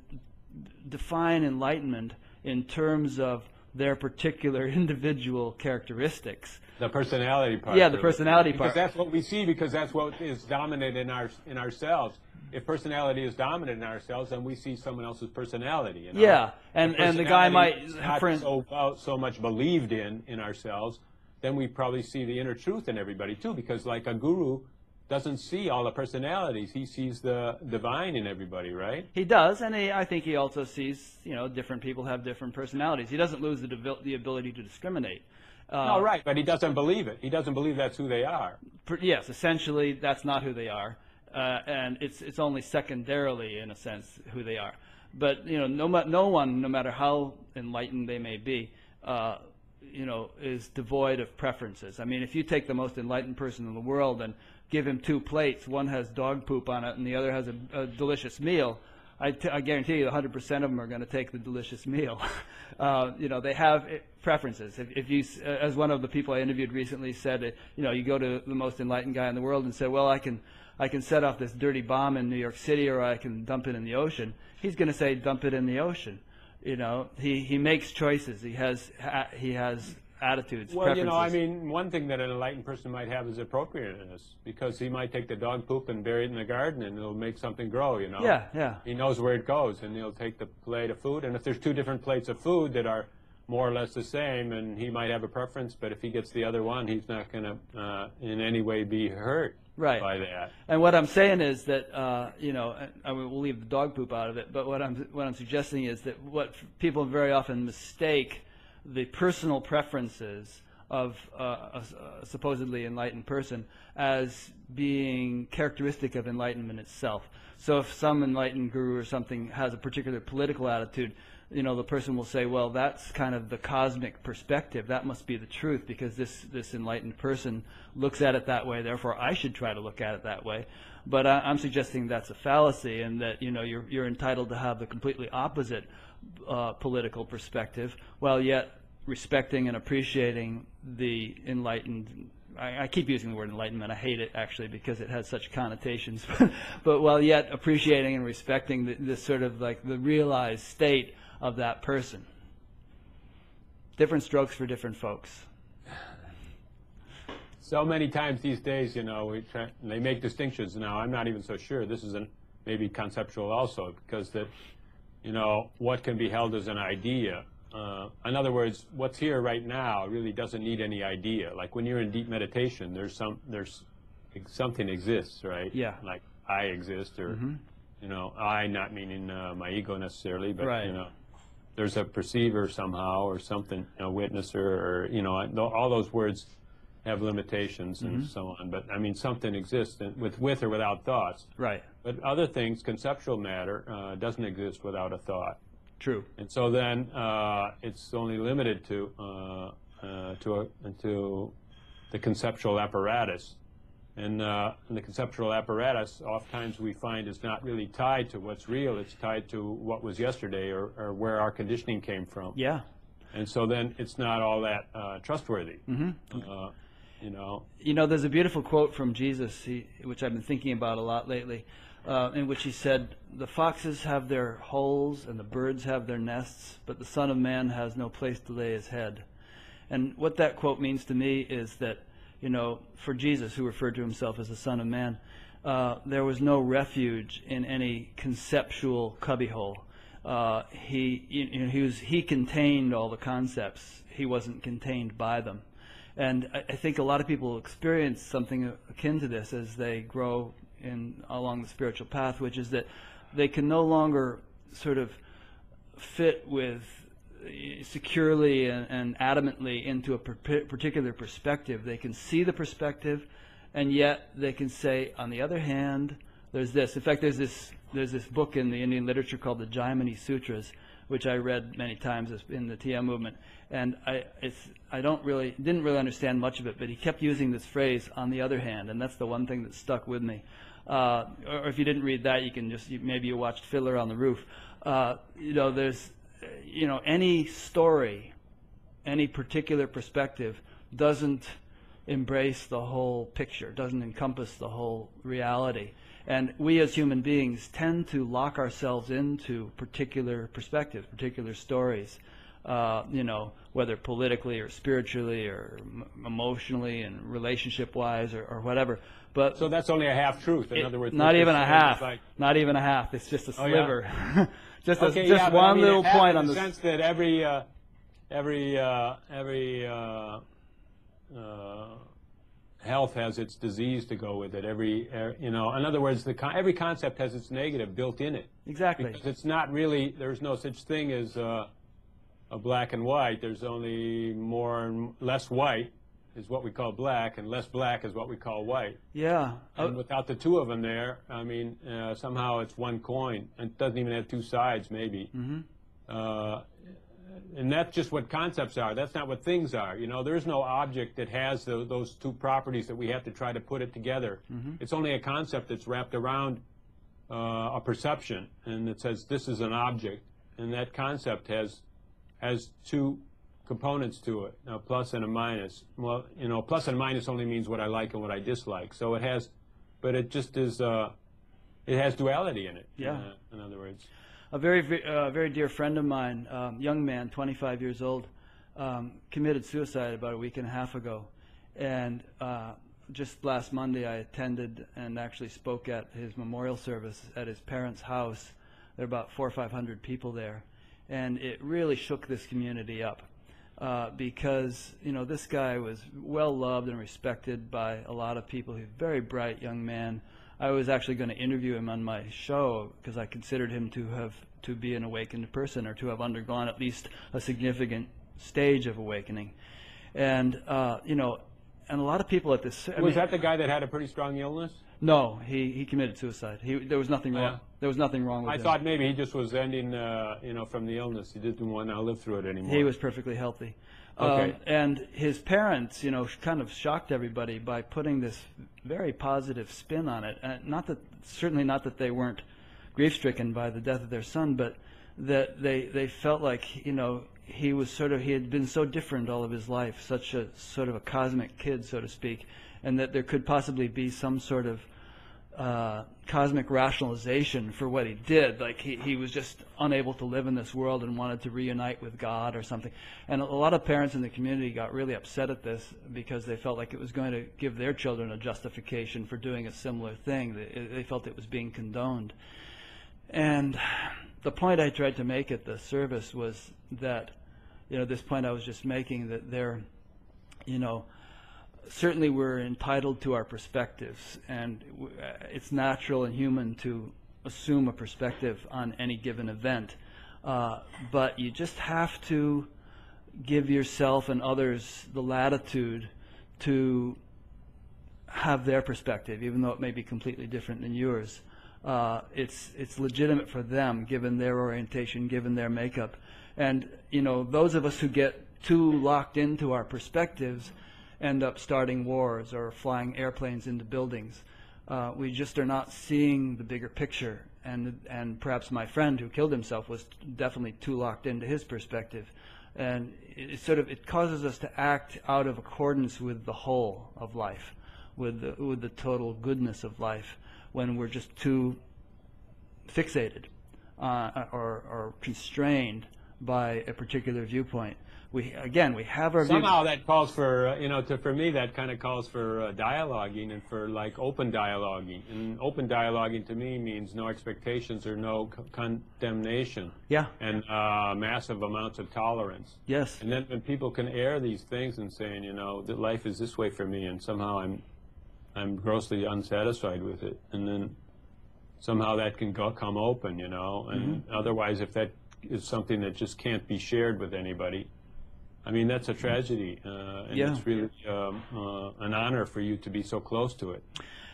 define enlightenment in terms of their particular individual characteristics. The personality part. Yeah, the personality because part. Because that's what we see. Because that's what is dominant in our in ourselves. If personality is dominant in ourselves, then we see someone else's personality. You know? Yeah, and- and the guy might- not for in- so well, so much believed in in ourselves, then we probably see the inner truth in everybody too. Because like a guru doesn't see all the personalities; he sees the divine in everybody, right? He does, and he, I think he also sees, you know, different people have different personalities. He doesn't lose the, the ability to discriminate. Uh, no, right, but he doesn't believe it. He doesn't believe that's who they are. yes, essentially, that's not who they are, uh, and it's it's only secondarily, in a sense, who they are. But you know, no no one, no matter how enlightened they may be, uh, you know, is devoid of preferences. I mean, if you take the most enlightened person in the world and give him two plates, one has dog poop on it and the other has a, a delicious meal. I, t- I guarantee you, 100% of them are going to take the delicious meal. uh, you know, they have eh, preferences. If, if you, as one of the people I interviewed recently said, uh, you know, you go to the most enlightened guy in the world and say, well, I can, I can set off this dirty bomb in New York City, or I can dump it in the ocean. He's going to say, dump it in the ocean. You know, he, he makes choices. He has ha- he has attitudes. Well, you know, I mean, one thing that an enlightened person might have is appropriateness, because he might take the dog poop and bury it in the garden, and it'll make something grow. You know. Yeah, yeah. He knows where it goes, and he'll take the plate of food. And if there's two different plates of food that are more or less the same, and he might have a preference, but if he gets the other one, he's not going to uh, in any way be hurt Right. by that. And what I'm saying is that uh, you know, I mean, we'll leave the dog poop out of it. But what I'm what I'm suggesting is that what people very often mistake the personal preferences of uh, a, a supposedly enlightened person as being characteristic of enlightenment itself. So if some enlightened guru or something has a particular political attitude, you know, the person will say, well, that's kind of the cosmic perspective. That must be the truth because this, this enlightened person looks at it that way. Therefore, I should try to look at it that way. But I, I'm suggesting that's a fallacy and that, you know, you're, you're entitled to have the completely opposite uh, political perspective while yet respecting and appreciating the enlightened I, I keep using the word enlightenment. I hate it actually because it has such connotations. but while yet appreciating and respecting the, this sort of like the realized state of that person. Different strokes for different folks. So many times these days, you know, we try, they make distinctions. Now, I'm not even so sure. This is an, maybe conceptual also, because that, you know, what can be held as an idea. Uh, in other words, what's here right now really doesn't need any idea. Like when you're in deep meditation, there's some, there's something exists, right? Yeah. Like I exist, or you know, I not meaning uh, my ego necessarily, but Right. you know, there's a perceiver somehow, or something, a witnesser, or you know, all those words have limitations and so on. But I mean, something exists with with or without thoughts. Right. But other things, conceptual matter, uh, doesn't exist without a thought. True. And so then uh, it's only limited to uh, uh, to a, to the conceptual apparatus. And, uh, and the conceptual apparatus, oftentimes we find, is not really tied to what's real. It's tied to what was yesterday or, or where our conditioning came from. Yeah. And so then it's not all that uh, trustworthy. Uh, you know, You know, there's a beautiful quote from Jesus, he, which I've been thinking about a lot lately, uh, in which he said, The foxes have their holes and the birds have their nests, but the Son of Man has no place to lay his head. And what that quote means to me is that, you know, for Jesus, who referred to himself as the Son of Man, uh, there was no refuge in any conceptual cubbyhole. Uh, he, you know, he, was, he contained all the concepts. He wasn't contained by them. And I, I think a lot of people experience something akin to this as they grow in along the spiritual path, which is that they can no longer sort of fit with securely and, and adamantly into a particular perspective. They can see the perspective, and yet they can say, on the other hand, there's this. In fact, there's this there's this book in the Indian literature called the Jaimini Sutras, which I read many times in the TM movement, and I it's I don't really didn't really understand much of it, but he kept using this phrase on the other hand, and that's the one thing that stuck with me. Uh, or if you didn't read that, you can just you, maybe you watched Fiddler on the Roof. Uh, you know, there's you know any story, any particular perspective doesn't embrace the whole picture, doesn't encompass the whole reality. And we as human beings tend to lock ourselves into particular perspectives, particular stories, uh, you know, whether politically or spiritually or m- emotionally and relationship wise or, or, whatever. But so that's only a half truth. In it, other words, not even a half. Like, not even a half. It's just a sliver. Oh, yeah? just okay, a, just yeah, one I mean, little point on the sense that every uh, every uh, every uh, uh, health has its disease to go with it. Every er, you know, in other words, the con- every concept has its negative built in it. Exactly. Because it's not really. There's no such thing as uh, a black and white. There's only more and less white is what we call black, and less black is what we call white. Yeah. And without the two of them there, I mean, uh, somehow it's one coin. It doesn't even have two sides, maybe. Mm-hmm. Uh, and that's just what concepts are. That's not what things are. You know, there's no object that has the, those two properties that we have to try to put it together. Mm-hmm. It's only a concept that's wrapped around uh, a perception, and it says this is an object, and that concept has has two components to it, a plus and a minus. Well, you know, plus and minus only means what I like and what I dislike. So it has, but it just is, uh, it has duality in it. Yeah. Uh, in other words. A very, uh, very dear friend of mine, um, young man, 25 years old, um, committed suicide about a week and a half ago. And uh, just last Monday, I attended and actually spoke at his memorial service at his parents' house. There are about four or five hundred people there. And it really shook this community up uh, because you know this guy was well loved and respected by a lot of people. He's a very bright young man. I was actually going to interview him on my show because I considered him to have to be an awakened person or to have undergone at least a significant stage of awakening. And uh, you know, and a lot of people at this. I was mean, that the guy that had a pretty strong illness? No, he, he committed suicide. He, there was nothing wrong. Yeah. There was nothing wrong with that. I him. thought maybe he just was ending, uh, you know, from the illness. He didn't want to live through it anymore. He was perfectly healthy. Okay. Um, and his parents, you know, kind of shocked everybody by putting this very positive spin on it. Uh, not that, certainly not that they weren't grief-stricken by the death of their son, but that they they felt like, you know, he was sort of he had been so different all of his life, such a sort of a cosmic kid, so to speak, and that there could possibly be some sort of uh, cosmic rationalization for what he did. Like he, he was just unable to live in this world and wanted to reunite with God or something. And a lot of parents in the community got really upset at this because they felt like it was going to give their children a justification for doing a similar thing. They, they felt it was being condoned. And the point I tried to make at the service was that, you know, this point I was just making that they're, you know, certainly we're entitled to our perspectives, and it's natural and human to assume a perspective on any given event. Uh, but you just have to give yourself and others the latitude to have their perspective, even though it may be completely different than yours. Uh, it's it's legitimate for them, given their orientation, given their makeup, and you know those of us who get too locked into our perspectives end up starting wars or flying airplanes into buildings. Uh, we just are not seeing the bigger picture. And, and perhaps my friend who killed himself was definitely too locked into his perspective. And it, sort of it causes us to act out of accordance with the whole of life, with the, with the total goodness of life, when we're just too fixated uh, or, or constrained by a particular viewpoint we again we have our Somehow that calls for, uh, you know, to, for me, that kind of calls for uh, dialoguing and for like open dialoguing. And open dialoguing to me means no expectations or no c- condemnation. Yeah. And uh, massive amounts of tolerance. yes. And then when people can air these things and saying, you know, that life is this way for me, and somehow I'm, I'm grossly unsatisfied with it, and then somehow that can go, come open, you know, and otherwise, if that is something that just can't be shared with anybody, I mean, that's a tragedy, uh, and Yeah. it's really um, uh, an honor for you to be so close to it.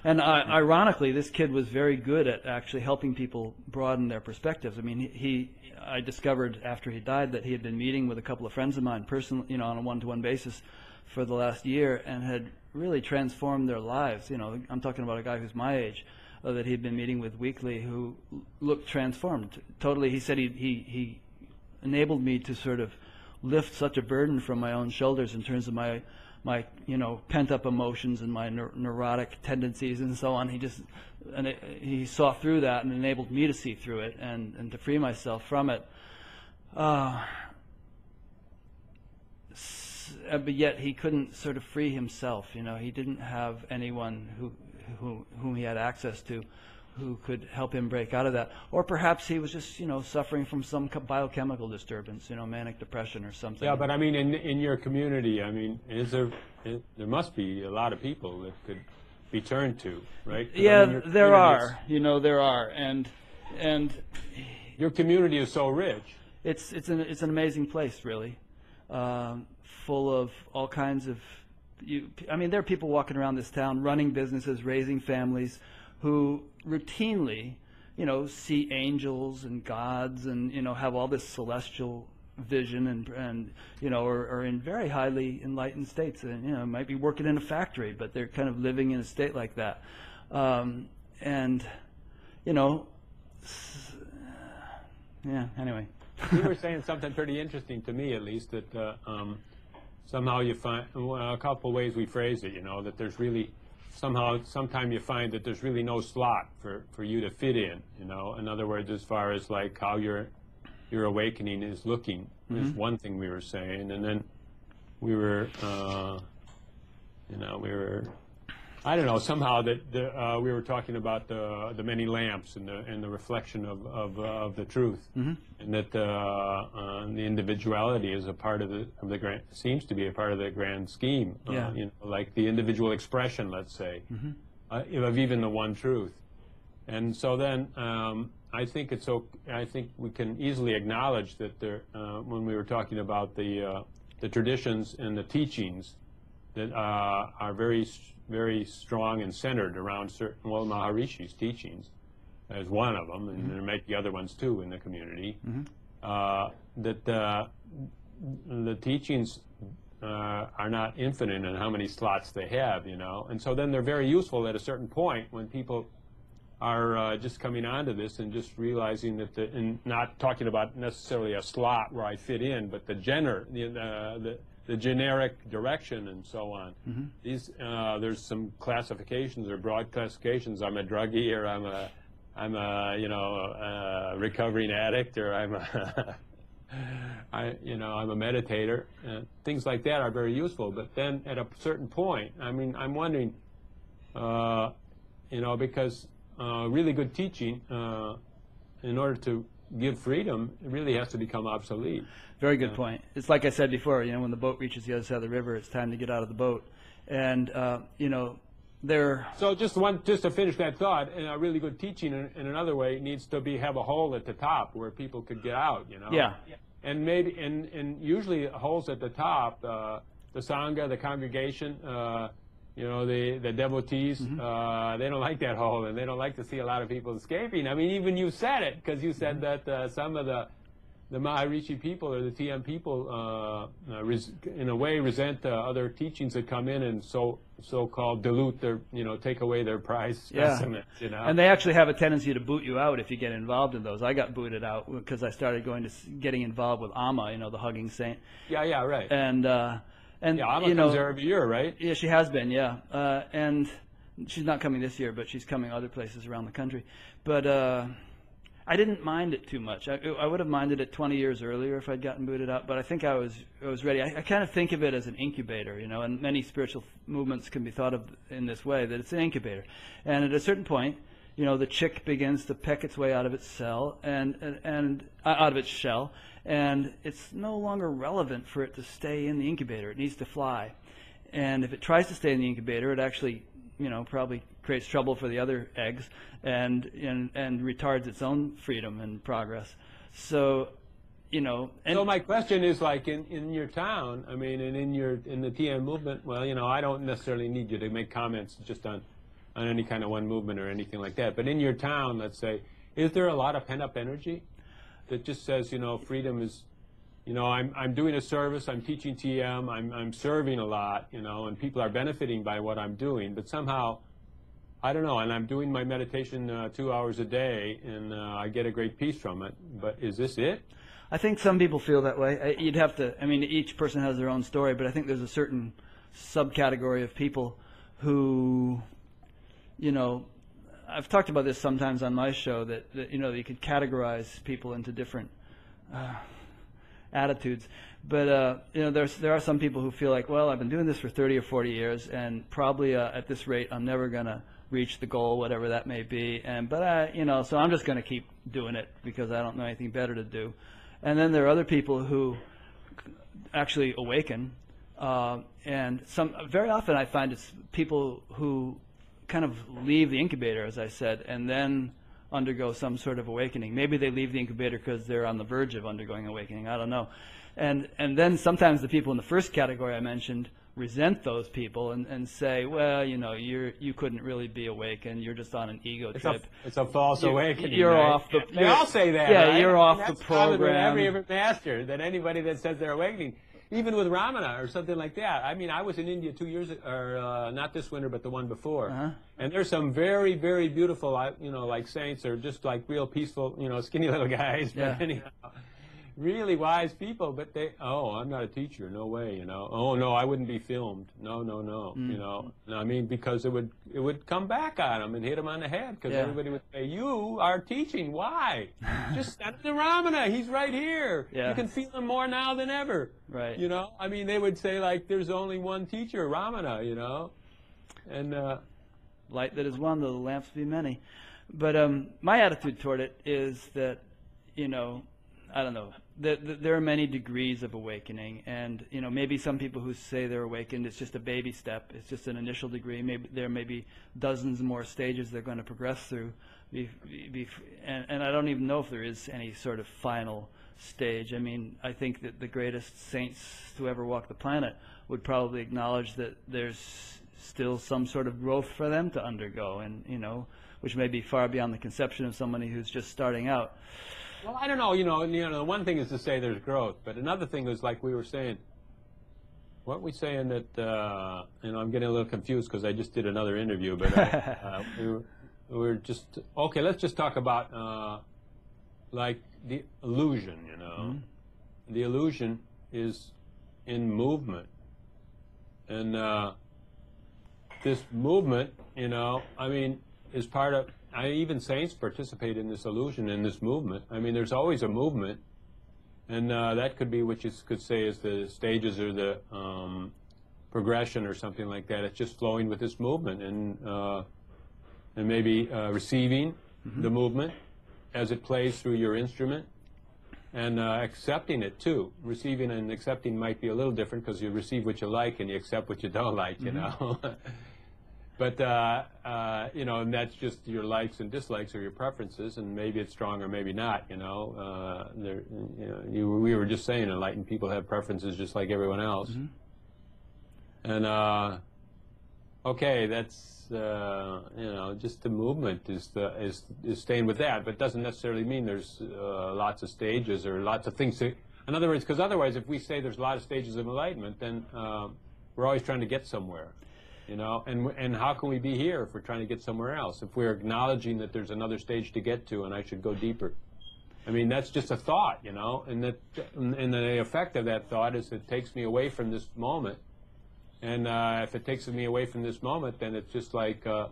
And uh, ironically, this kid was very good at actually helping people broaden their perspectives. I mean, he, he, I discovered after he died that he had been meeting with a couple of friends of mine, personally, you know, on a one-to-one basis, for the last year, and had really transformed their lives. You know, I'm talking about a guy who's my age uh, that he'd been meeting with weekly, who looked transformed. Totally, he said he he he enabled me to sort of lift such a burden from my own shoulders in terms of my my you know pent up emotions and my neur- neurotic tendencies and so on. He just and it, he saw through that and enabled me to see through it and and to free myself from it. Uh, uh, but yet he couldn't sort of free himself. You know, he didn't have anyone who, who whom he had access to, who could help him break out of that. Or perhaps he was just you know suffering from some biochemical disturbance, you know, manic depression or something. Yeah, but I mean, in in your community, I mean, is there there must be a lot of people that could be turned to, right? 'Cause, I yeah, mean, there are. You know, there are, and and Your community is so rich. it's it's an it's an amazing place, really, um, full of all kinds of. You, I mean, there are people walking around this town, running businesses, raising families, who routinely, you know, see angels and gods, and you know, have all this celestial vision, and and you know, are, are in very highly enlightened states, and you know, might be working in a factory, but they're kind of living in a state like that, um, and you know, yeah. Anyway. you were saying something pretty interesting to me, at least, that uh, um, somehow you find well, a couple ways we phrase it. You know, that there's really somehow sometime you find that there's really no slot for, for you to fit in. You know, in other words, as far as like how your your awakening is looking is one thing we were saying, and then we were, uh, you know, we were. I don't know. Somehow that the, uh, we were talking about the the many lamps and the and the reflection of of, uh, of the truth, and that uh, uh, the individuality is a part of the of the grand seems to be a part of the grand scheme. uh, Yeah. you know, like the individual expression, let's say, uh, of even the one truth. And so then um, I think it's o I think we can easily acknowledge that there, uh, when we were talking about the uh, the traditions and the teachings that uh, are very very strong and centered around certain well Maharishi's teachings as one of them, and there might be other ones too in the community. Uh, that uh, the teachings uh, are not infinite in how many slots they have, you know, and so then they're very useful at a certain point when people are uh, just coming onto this and just realizing that the, and not talking about necessarily a slot where I fit in, but the gener, the, uh, the, the generic direction and so on. These, uh, there's some classifications or broad classifications. I'm a druggie or I'm a, I'm a, you know, a recovering addict or I'm a, I, you know, I'm a meditator. Uh, things like that are very useful. But then at a certain point, I mean, I'm wondering, uh, you know, because uh, really good teaching, uh, in order to give freedom, it really has to become obsolete. Very good point. It's like I said before, you know, when the boat reaches the other side of the river, it's time to get out of the boat. And, uh, you know, there, So just one, just to finish that thought, and a really good teaching in, in another way needs to be have a hole at the top where people could get out. You know. Yeah. And maybe and and usually holes at the top, uh, the sangha, the congregation, uh, you know, the the devotees, uh, they don't like that hole, and they don't like to see a lot of people escaping. I mean, even you said it because you said that uh, some of the the Maharishi people or the TM people, uh, uh, res- in a way, resent uh, other teachings that come in and so so-called dilute their, you know, take away their prize Yeah. specimens. You know, and they actually have a tendency to boot you out if you get involved in those. I got booted out because I started going to getting involved with Amma, you know, the hugging saint, yeah, yeah, right. and uh, and yeah, Amma you know, comes there every year, right? Yeah, she has been, yeah. Uh, and she's not coming this year, but she's coming other places around the country. But uh, I didn't mind it too much. I, I would have minded it 20 years earlier if I'd gotten booted out, but I think I was I was ready. I, I kind of think of it as an incubator, you know, and many spiritual movements can be thought of in this way that it's an incubator. And at a certain point, you know, the chick begins to peck its way out of its cell and and, and uh, out of its shell, and it's no longer relevant for it to stay in the incubator. It needs to fly. And if it tries to stay in the incubator, it actually, you know, probably creates trouble for the other eggs and and, and retards its own freedom and progress. So, you know. So my question is like in, in your town, I mean, and in your in the TM movement. Well, you know, I don't necessarily need you to make comments just on on any kind of one movement or anything like that. But in your town, let's say, is there a lot of pent up energy that just says, you know, freedom is you know, I'm, I'm doing a service, I'm teaching TM, I'm, I'm serving a lot, you know, and people are benefiting by what I'm doing, but somehow, I don't know, and I'm doing my meditation uh, two hours a day, and uh, I get a great peace from it, but is this it? I think some people feel that way. You'd have to, I mean, each person has their own story, but I think there's a certain subcategory of people who, you know, I've talked about this sometimes on my show that, that you know, you could categorize people into different. Uh, attitudes. But uh, you know, there's there are some people who feel like, well, I've been doing this for 30 or 40 years, and probably uh, at this rate, I'm never gonna reach the goal, whatever that may be. And but I, you know, so I'm just gonna keep doing it because I don't know anything better to do. And then there are other people who actually awaken, uh, and some very often I find it's people who kind of leave the incubator, as I said, and then undergo some sort of awakening. Maybe they leave the incubator because they're on the verge of undergoing awakening. I don't know. And and then sometimes the people in the first category I mentioned resent those people and, and say, well, you know, you're you couldn't really be awakened. You're just on an ego it's trip. A, it's a false you're, awakening. You're right? off the. They all say that. Yeah, right? you're off That's the program. With every master, that anybody that says they're awakening, even with Ramana or something like that. I mean, I was in India two years, or uh, not this winter, but the one before. Uh-huh. And there's some very, very beautiful, you know, like saints or just like real peaceful, you know, skinny little guys. But Yeah. anyhow, really wise people. But they, oh, I'm not a teacher. No way, you know. Oh no, I wouldn't be filmed. No, no, no. Mm. You know. I mean, because it would it would come back on them and hit them on the head because Yeah. everybody would say, "You are teaching. Why? Just send the Ramana. He's right here. Yeah. You can feel him more now than ever." Right. You know, I mean, they would say like, "There's only one teacher, Ramana," you know, and uh, light that is one, though the lamps be many. But um, my attitude toward it is that, you know, I don't know. There are many degrees of awakening, and you know, maybe some people who say they're awakened, it's just a baby step. It's just an initial degree. Maybe there may be dozens more stages they're going to progress through. Be, be, and, and I don't even know if there is any sort of final stage. I mean, I think that the greatest saints to ever walk the planet would probably acknowledge that there's still some sort of growth for them to undergo, and you know, which may be far beyond the conception of somebody who's just starting out. Well, I don't know. You know, you know, one thing is to say there's growth, but another thing is like we were saying. Weren't we saying that? Uh, you know, I'm getting a little confused because I just did another interview, but uh, uh, we, were, we were just okay. Let's just talk about uh, like the illusion. You know, the illusion is in movement, and uh, this movement, you know, I mean, is part of. I even saints participate in this illusion in this movement. I mean, there's always a movement, and uh, that could be what you could say is the stages or the um, progression or something like that. It's just flowing with this movement and uh, and maybe uh, receiving the movement as it plays through your instrument and uh, accepting it too. Receiving and accepting might be a little different because you receive what you like and you accept what you don't like, you know. but uh, uh, you know, and that's just your likes and dislikes or your preferences, and maybe it's strong or maybe not. You know, uh, there, you know, you, we were just saying enlightened people have preferences just like everyone else. And uh, okay, that's uh, you know, just the movement is the, is is staying with that, but doesn't necessarily mean there's uh, lots of stages or lots of things to. In other words, because otherwise, if we say there's a lot of stages of enlightenment, then uh, we're always trying to get somewhere, you know. And and how can we be here if we're trying to get somewhere else? If we're acknowledging that there's another stage to get to, and I should go deeper. I mean, that's just a thought, you know, and that and the effect of that thought is it takes me away from this moment. And uh, if it takes me away from this moment, then it's just like, uh,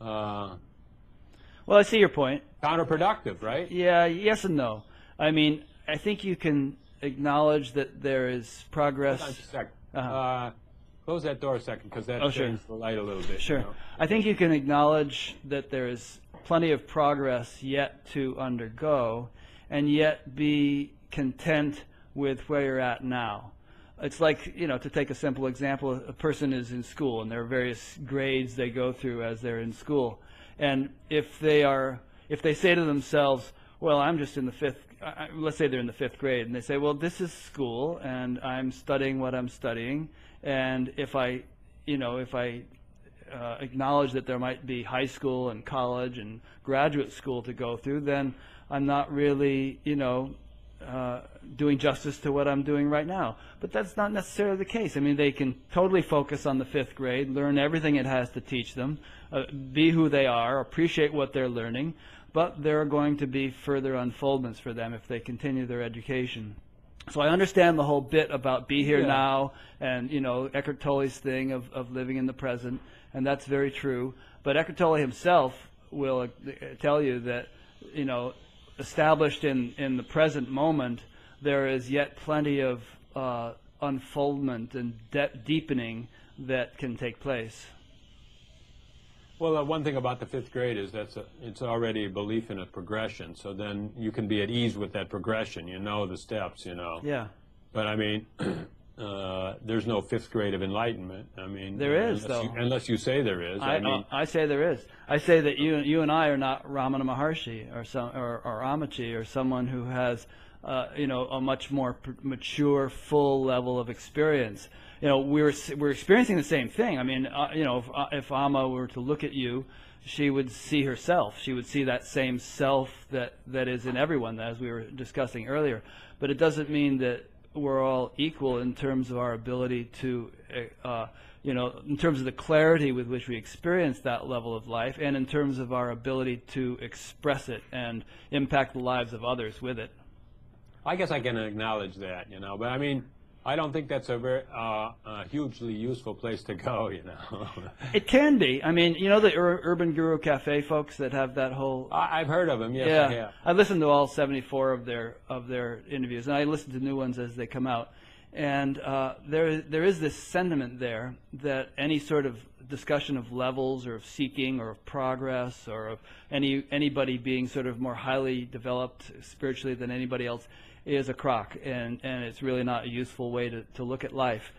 uh, Well, I see your point. counterproductive, right? Yeah, yes and no. I mean, I think you can acknowledge that there is progress. Hold on just a second. Uh-huh. Close that door a second, because that Oh, sure. turns the light a little bit. you Sure. know. I think you can acknowledge that there is plenty of progress yet to undergo and yet be content with where you're at now. It's like, you know, to take a simple example, a person is in school and there are various grades they go through as they're in school. And if they are, if they say to themselves, well, I'm just in the fifth, let's say they're in the fifth grade, and they say, well, this is school and I'm studying what I'm studying. And if I, you know, if I uh, acknowledge that there might be high school and college and graduate school to go through, then I'm not really, you know, uh, doing justice to what I'm doing right now. But that's not necessarily the case. I mean, they can totally focus on the fifth grade, learn everything it has to teach them, uh, be who they are, appreciate what they're learning, but there are going to be further unfoldments for them if they continue their education. So I understand the whole bit about be here Yeah. now and, you know, Eckhart Tolle's thing of, of living in the present, and that's very true. But Eckhart Tolle himself will uh, tell you that, you know, established in, in the present moment, there is yet plenty of uh, unfoldment and de- deepening that can take place. Well, uh, one thing about the fifth grade is that's a, it's already a belief in a progression. So then you can be at ease with that progression. You know the steps. You know. Yeah. But I mean, uh, there's no fifth grade of enlightenment. I mean, There is, unless you, though. unless you say there is. I, I, mean, I say there is. I say that you you and I are not Ramana Maharshi or some or, or Ammachi or someone who has uh, you know a much more mature, full level of experience. You know, we're we're experiencing the same thing. I mean, uh, you know, if, uh, if Amma were to look at you, she would see herself. She would see that same self that that is in everyone, as we were discussing earlier. But it doesn't mean that we're all equal in terms of our ability to, uh, you know, in terms of the clarity with which we experience that level of life, and in terms of our ability to express it and impact the lives of others with it. I guess I can acknowledge that. You know, but I mean. I don't think that's a very uh, uh, hugely useful place to go, you know. It can be. I mean, you know the Ur- Urban Guru Cafe folks that have that whole I, I've heard of them. Yes, I yeah, have. I listened to all 74 of their of their interviews, and I listen to new ones as they come out. And uh, there there is this sentiment there that any sort of discussion of levels or of seeking or of progress or of any anybody being sort of more highly developed spiritually than anybody else is a crock, and and it's really not a useful way to, to look at life.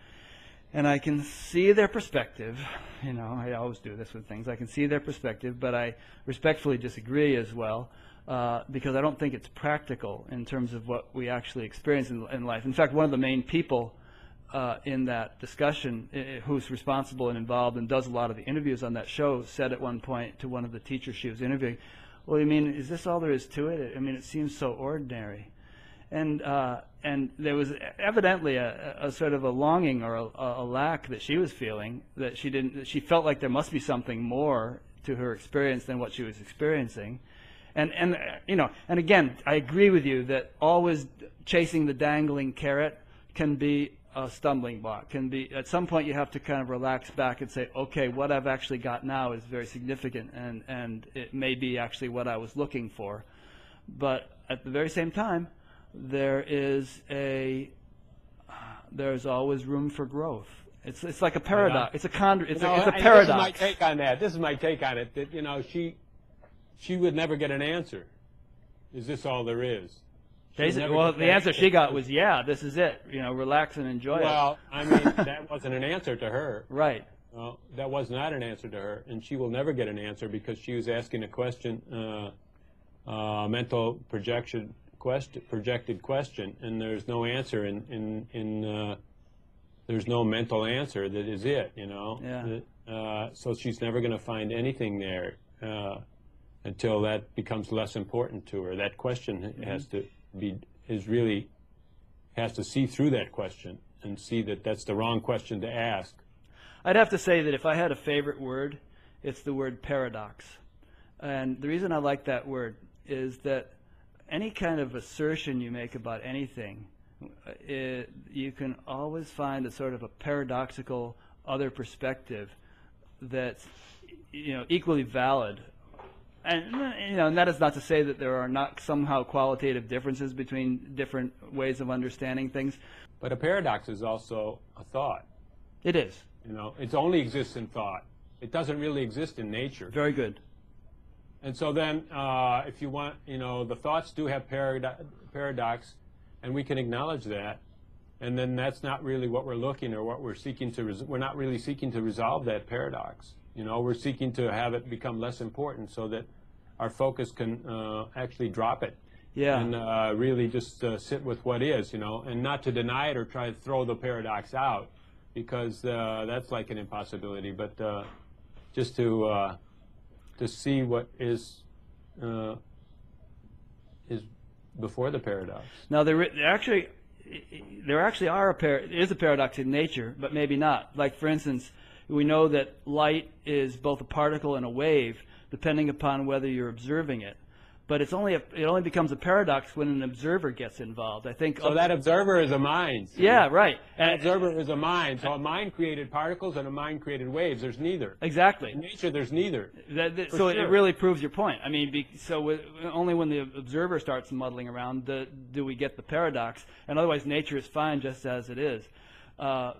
And I can see their perspective. You know, I always do this with things. I can see their perspective, but I respectfully disagree as well uh, because I don't think it's practical in terms of what we actually experience in, in life. In fact, one of the main people uh, in that discussion, who's responsible and involved and does a lot of the interviews on that show, said at one point to one of the teachers she was interviewing, "Well, you mean is this all there is to it? I mean, it seems so ordinary." And uh, and there was evidently a, a sort of a longing or a, a lack that she was feeling that she didn't that she felt like there must be something more to her experience than what she was experiencing. And and you know and again I agree with you that always chasing the dangling carrot can be a stumbling block can be at some point you have to kind of relax back and say okay what I've actually got now is very significant and and it may be actually what I was looking for. But at the very same time there is a there's always room for growth. It's it's like a paradox. It's a con. It's, You a, know, it's a paradox. This is my take on that. This is my take on it. That you know, she she would never get an answer. Is this all there is? She would Basi- never well, the answer she got was, "Yeah, this is it. You know, relax and enjoy it. Well, I mean, that wasn't an answer to her. Right. Well, that was not an answer to her, and she will never get an answer because she was asking a question, uh, uh, mental projection question, projected question, and there's no answer in in in. Uh, there's no mental answer that is it, you know. Yeah. Uh, so she's never going to find anything there uh, until that becomes less important to her. That question has to be is really has to see through that question and see that that's the wrong question to ask. I'd have to say that if I had a favorite word, it's the word paradox. And the reason I like that word is that any kind of assertion you make about anything, it, you can always find a sort of a paradoxical other perspective that's you know equally valid And you know, and that is not to say that there are not somehow qualitative differences between different ways of understanding things. But a paradox is also a thought. It is You know, it only exists in thought. It doesn't really exist in nature. very good. And so then, uh, if you want, you know, the thoughts do have parado- paradox, and we can acknowledge that. And then that's not really what we're looking or what we're seeking to. Res- we're not really seeking to resolve that paradox. You know, we're seeking to have it become less important so that our focus can uh, actually drop it Yeah. and uh, really just uh, sit with what is, you know, and not to deny it or try to throw the paradox out because uh, that's like an impossibility. But uh, just to uh, to see what is uh, is before the paradox. Now there, there actually there actually are a par- is a paradox in nature, but maybe not. Like for instance, we know that light is both a particle and a wave, depending upon whether you're observing it. But it's only a, it only becomes a paradox when an observer gets involved. I think. So that observer is a mind. yeah, right. An observer is a mind. So a mind created particles and a mind created waves. There's neither. exactly. In nature, there's neither. That, that- so sure. it really proves your point. I mean, be, so with, only when the observer starts muddling around do, do we get the paradox, and otherwise nature is fine just as it is. Uh,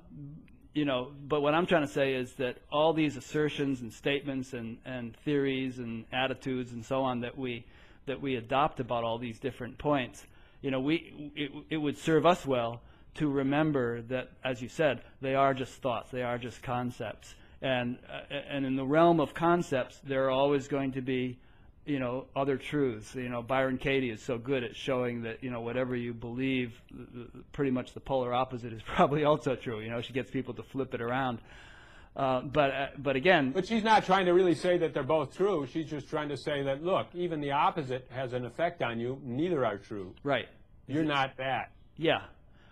you know, but what I'm trying to say is that all these assertions and statements and, and theories and attitudes and so on that we that we adopt about all these different points, you know, we it, it would serve us well to remember that, as you said, they are just thoughts, they are just concepts, and uh, and in the realm of concepts, there are always going to be, you know, other truths. You know, Byron Katie is so good at showing that you know whatever you believe, pretty much the polar opposite is probably also true. You know, she gets people to flip it around. Uh, but uh, but again, But she's not trying to really say that they're both true. She's just trying to say that, look, even the opposite has an effect on you. Neither are true. right. You're not that. Yeah,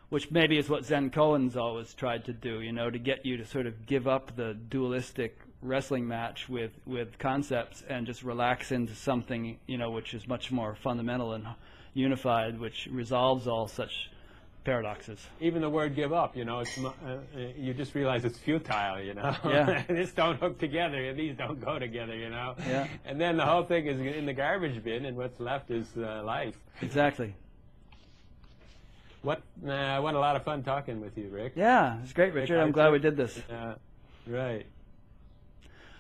which maybe is what Zen koans always tried to do, you know, to get you to sort of give up the dualistic wrestling match with, with concepts and just relax into something, you know, which is much more fundamental and unified, which resolves all such paradoxes. Even the word give up, you know, it's, uh, uh, you just realize it's futile, you know. Yeah. this don't hook together. These don't go together, you know. Yeah. And then the whole thing is in the garbage bin, and what's left is uh, life. Exactly. What? Nah, what a lot of fun talking with you, Rick. Yeah, it's great, Richard. I'm glad we did this. Uh, right.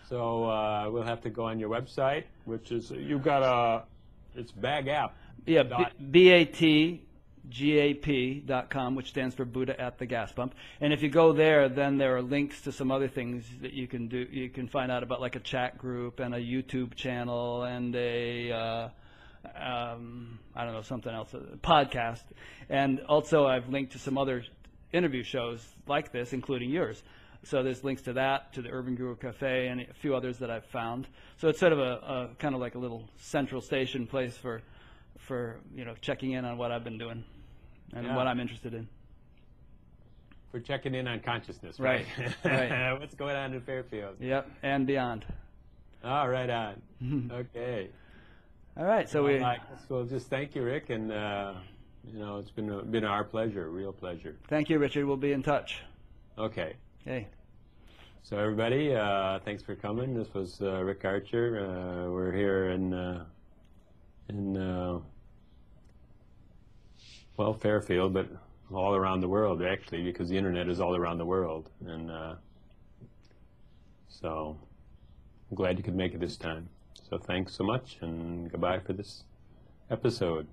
So uh, we'll have to go on your website, which is you've got a it's BatGap. Yeah, B A T G A P dot com, which stands for Buddha at the gas pump. And if you go there, then there are links to some other things that you can do. You can find out about like a chat group and a YouTube channel and a uh, um, I don't know something else, a podcast. And also, I've linked to some other interview shows like this, including yours. So there's links to that, to the Urban Guru Cafe, and a few others that I've found. So it's sort of a, a kind of like a little central station place for, for you know, checking in on what I've been doing and Yeah. what I'm interested in. for checking in on consciousness. Right, Right. right. What's going on in Fairfield? Yep, and beyond. Oh, right on. okay. All right, so we. All right. So just thank you, Rick, and uh, you know it's been a, been our pleasure, real pleasure. Thank you, Richard. We'll be in touch. Okay. Hey. So everybody, uh, thanks for coming. This was uh, Rick Archer. Uh, we're here in uh, in uh, well Fairfield, but all around the world actually, because the internet is all around the world, and uh, so I'm glad you could make it this time. So thanks so much, and goodbye for this episode.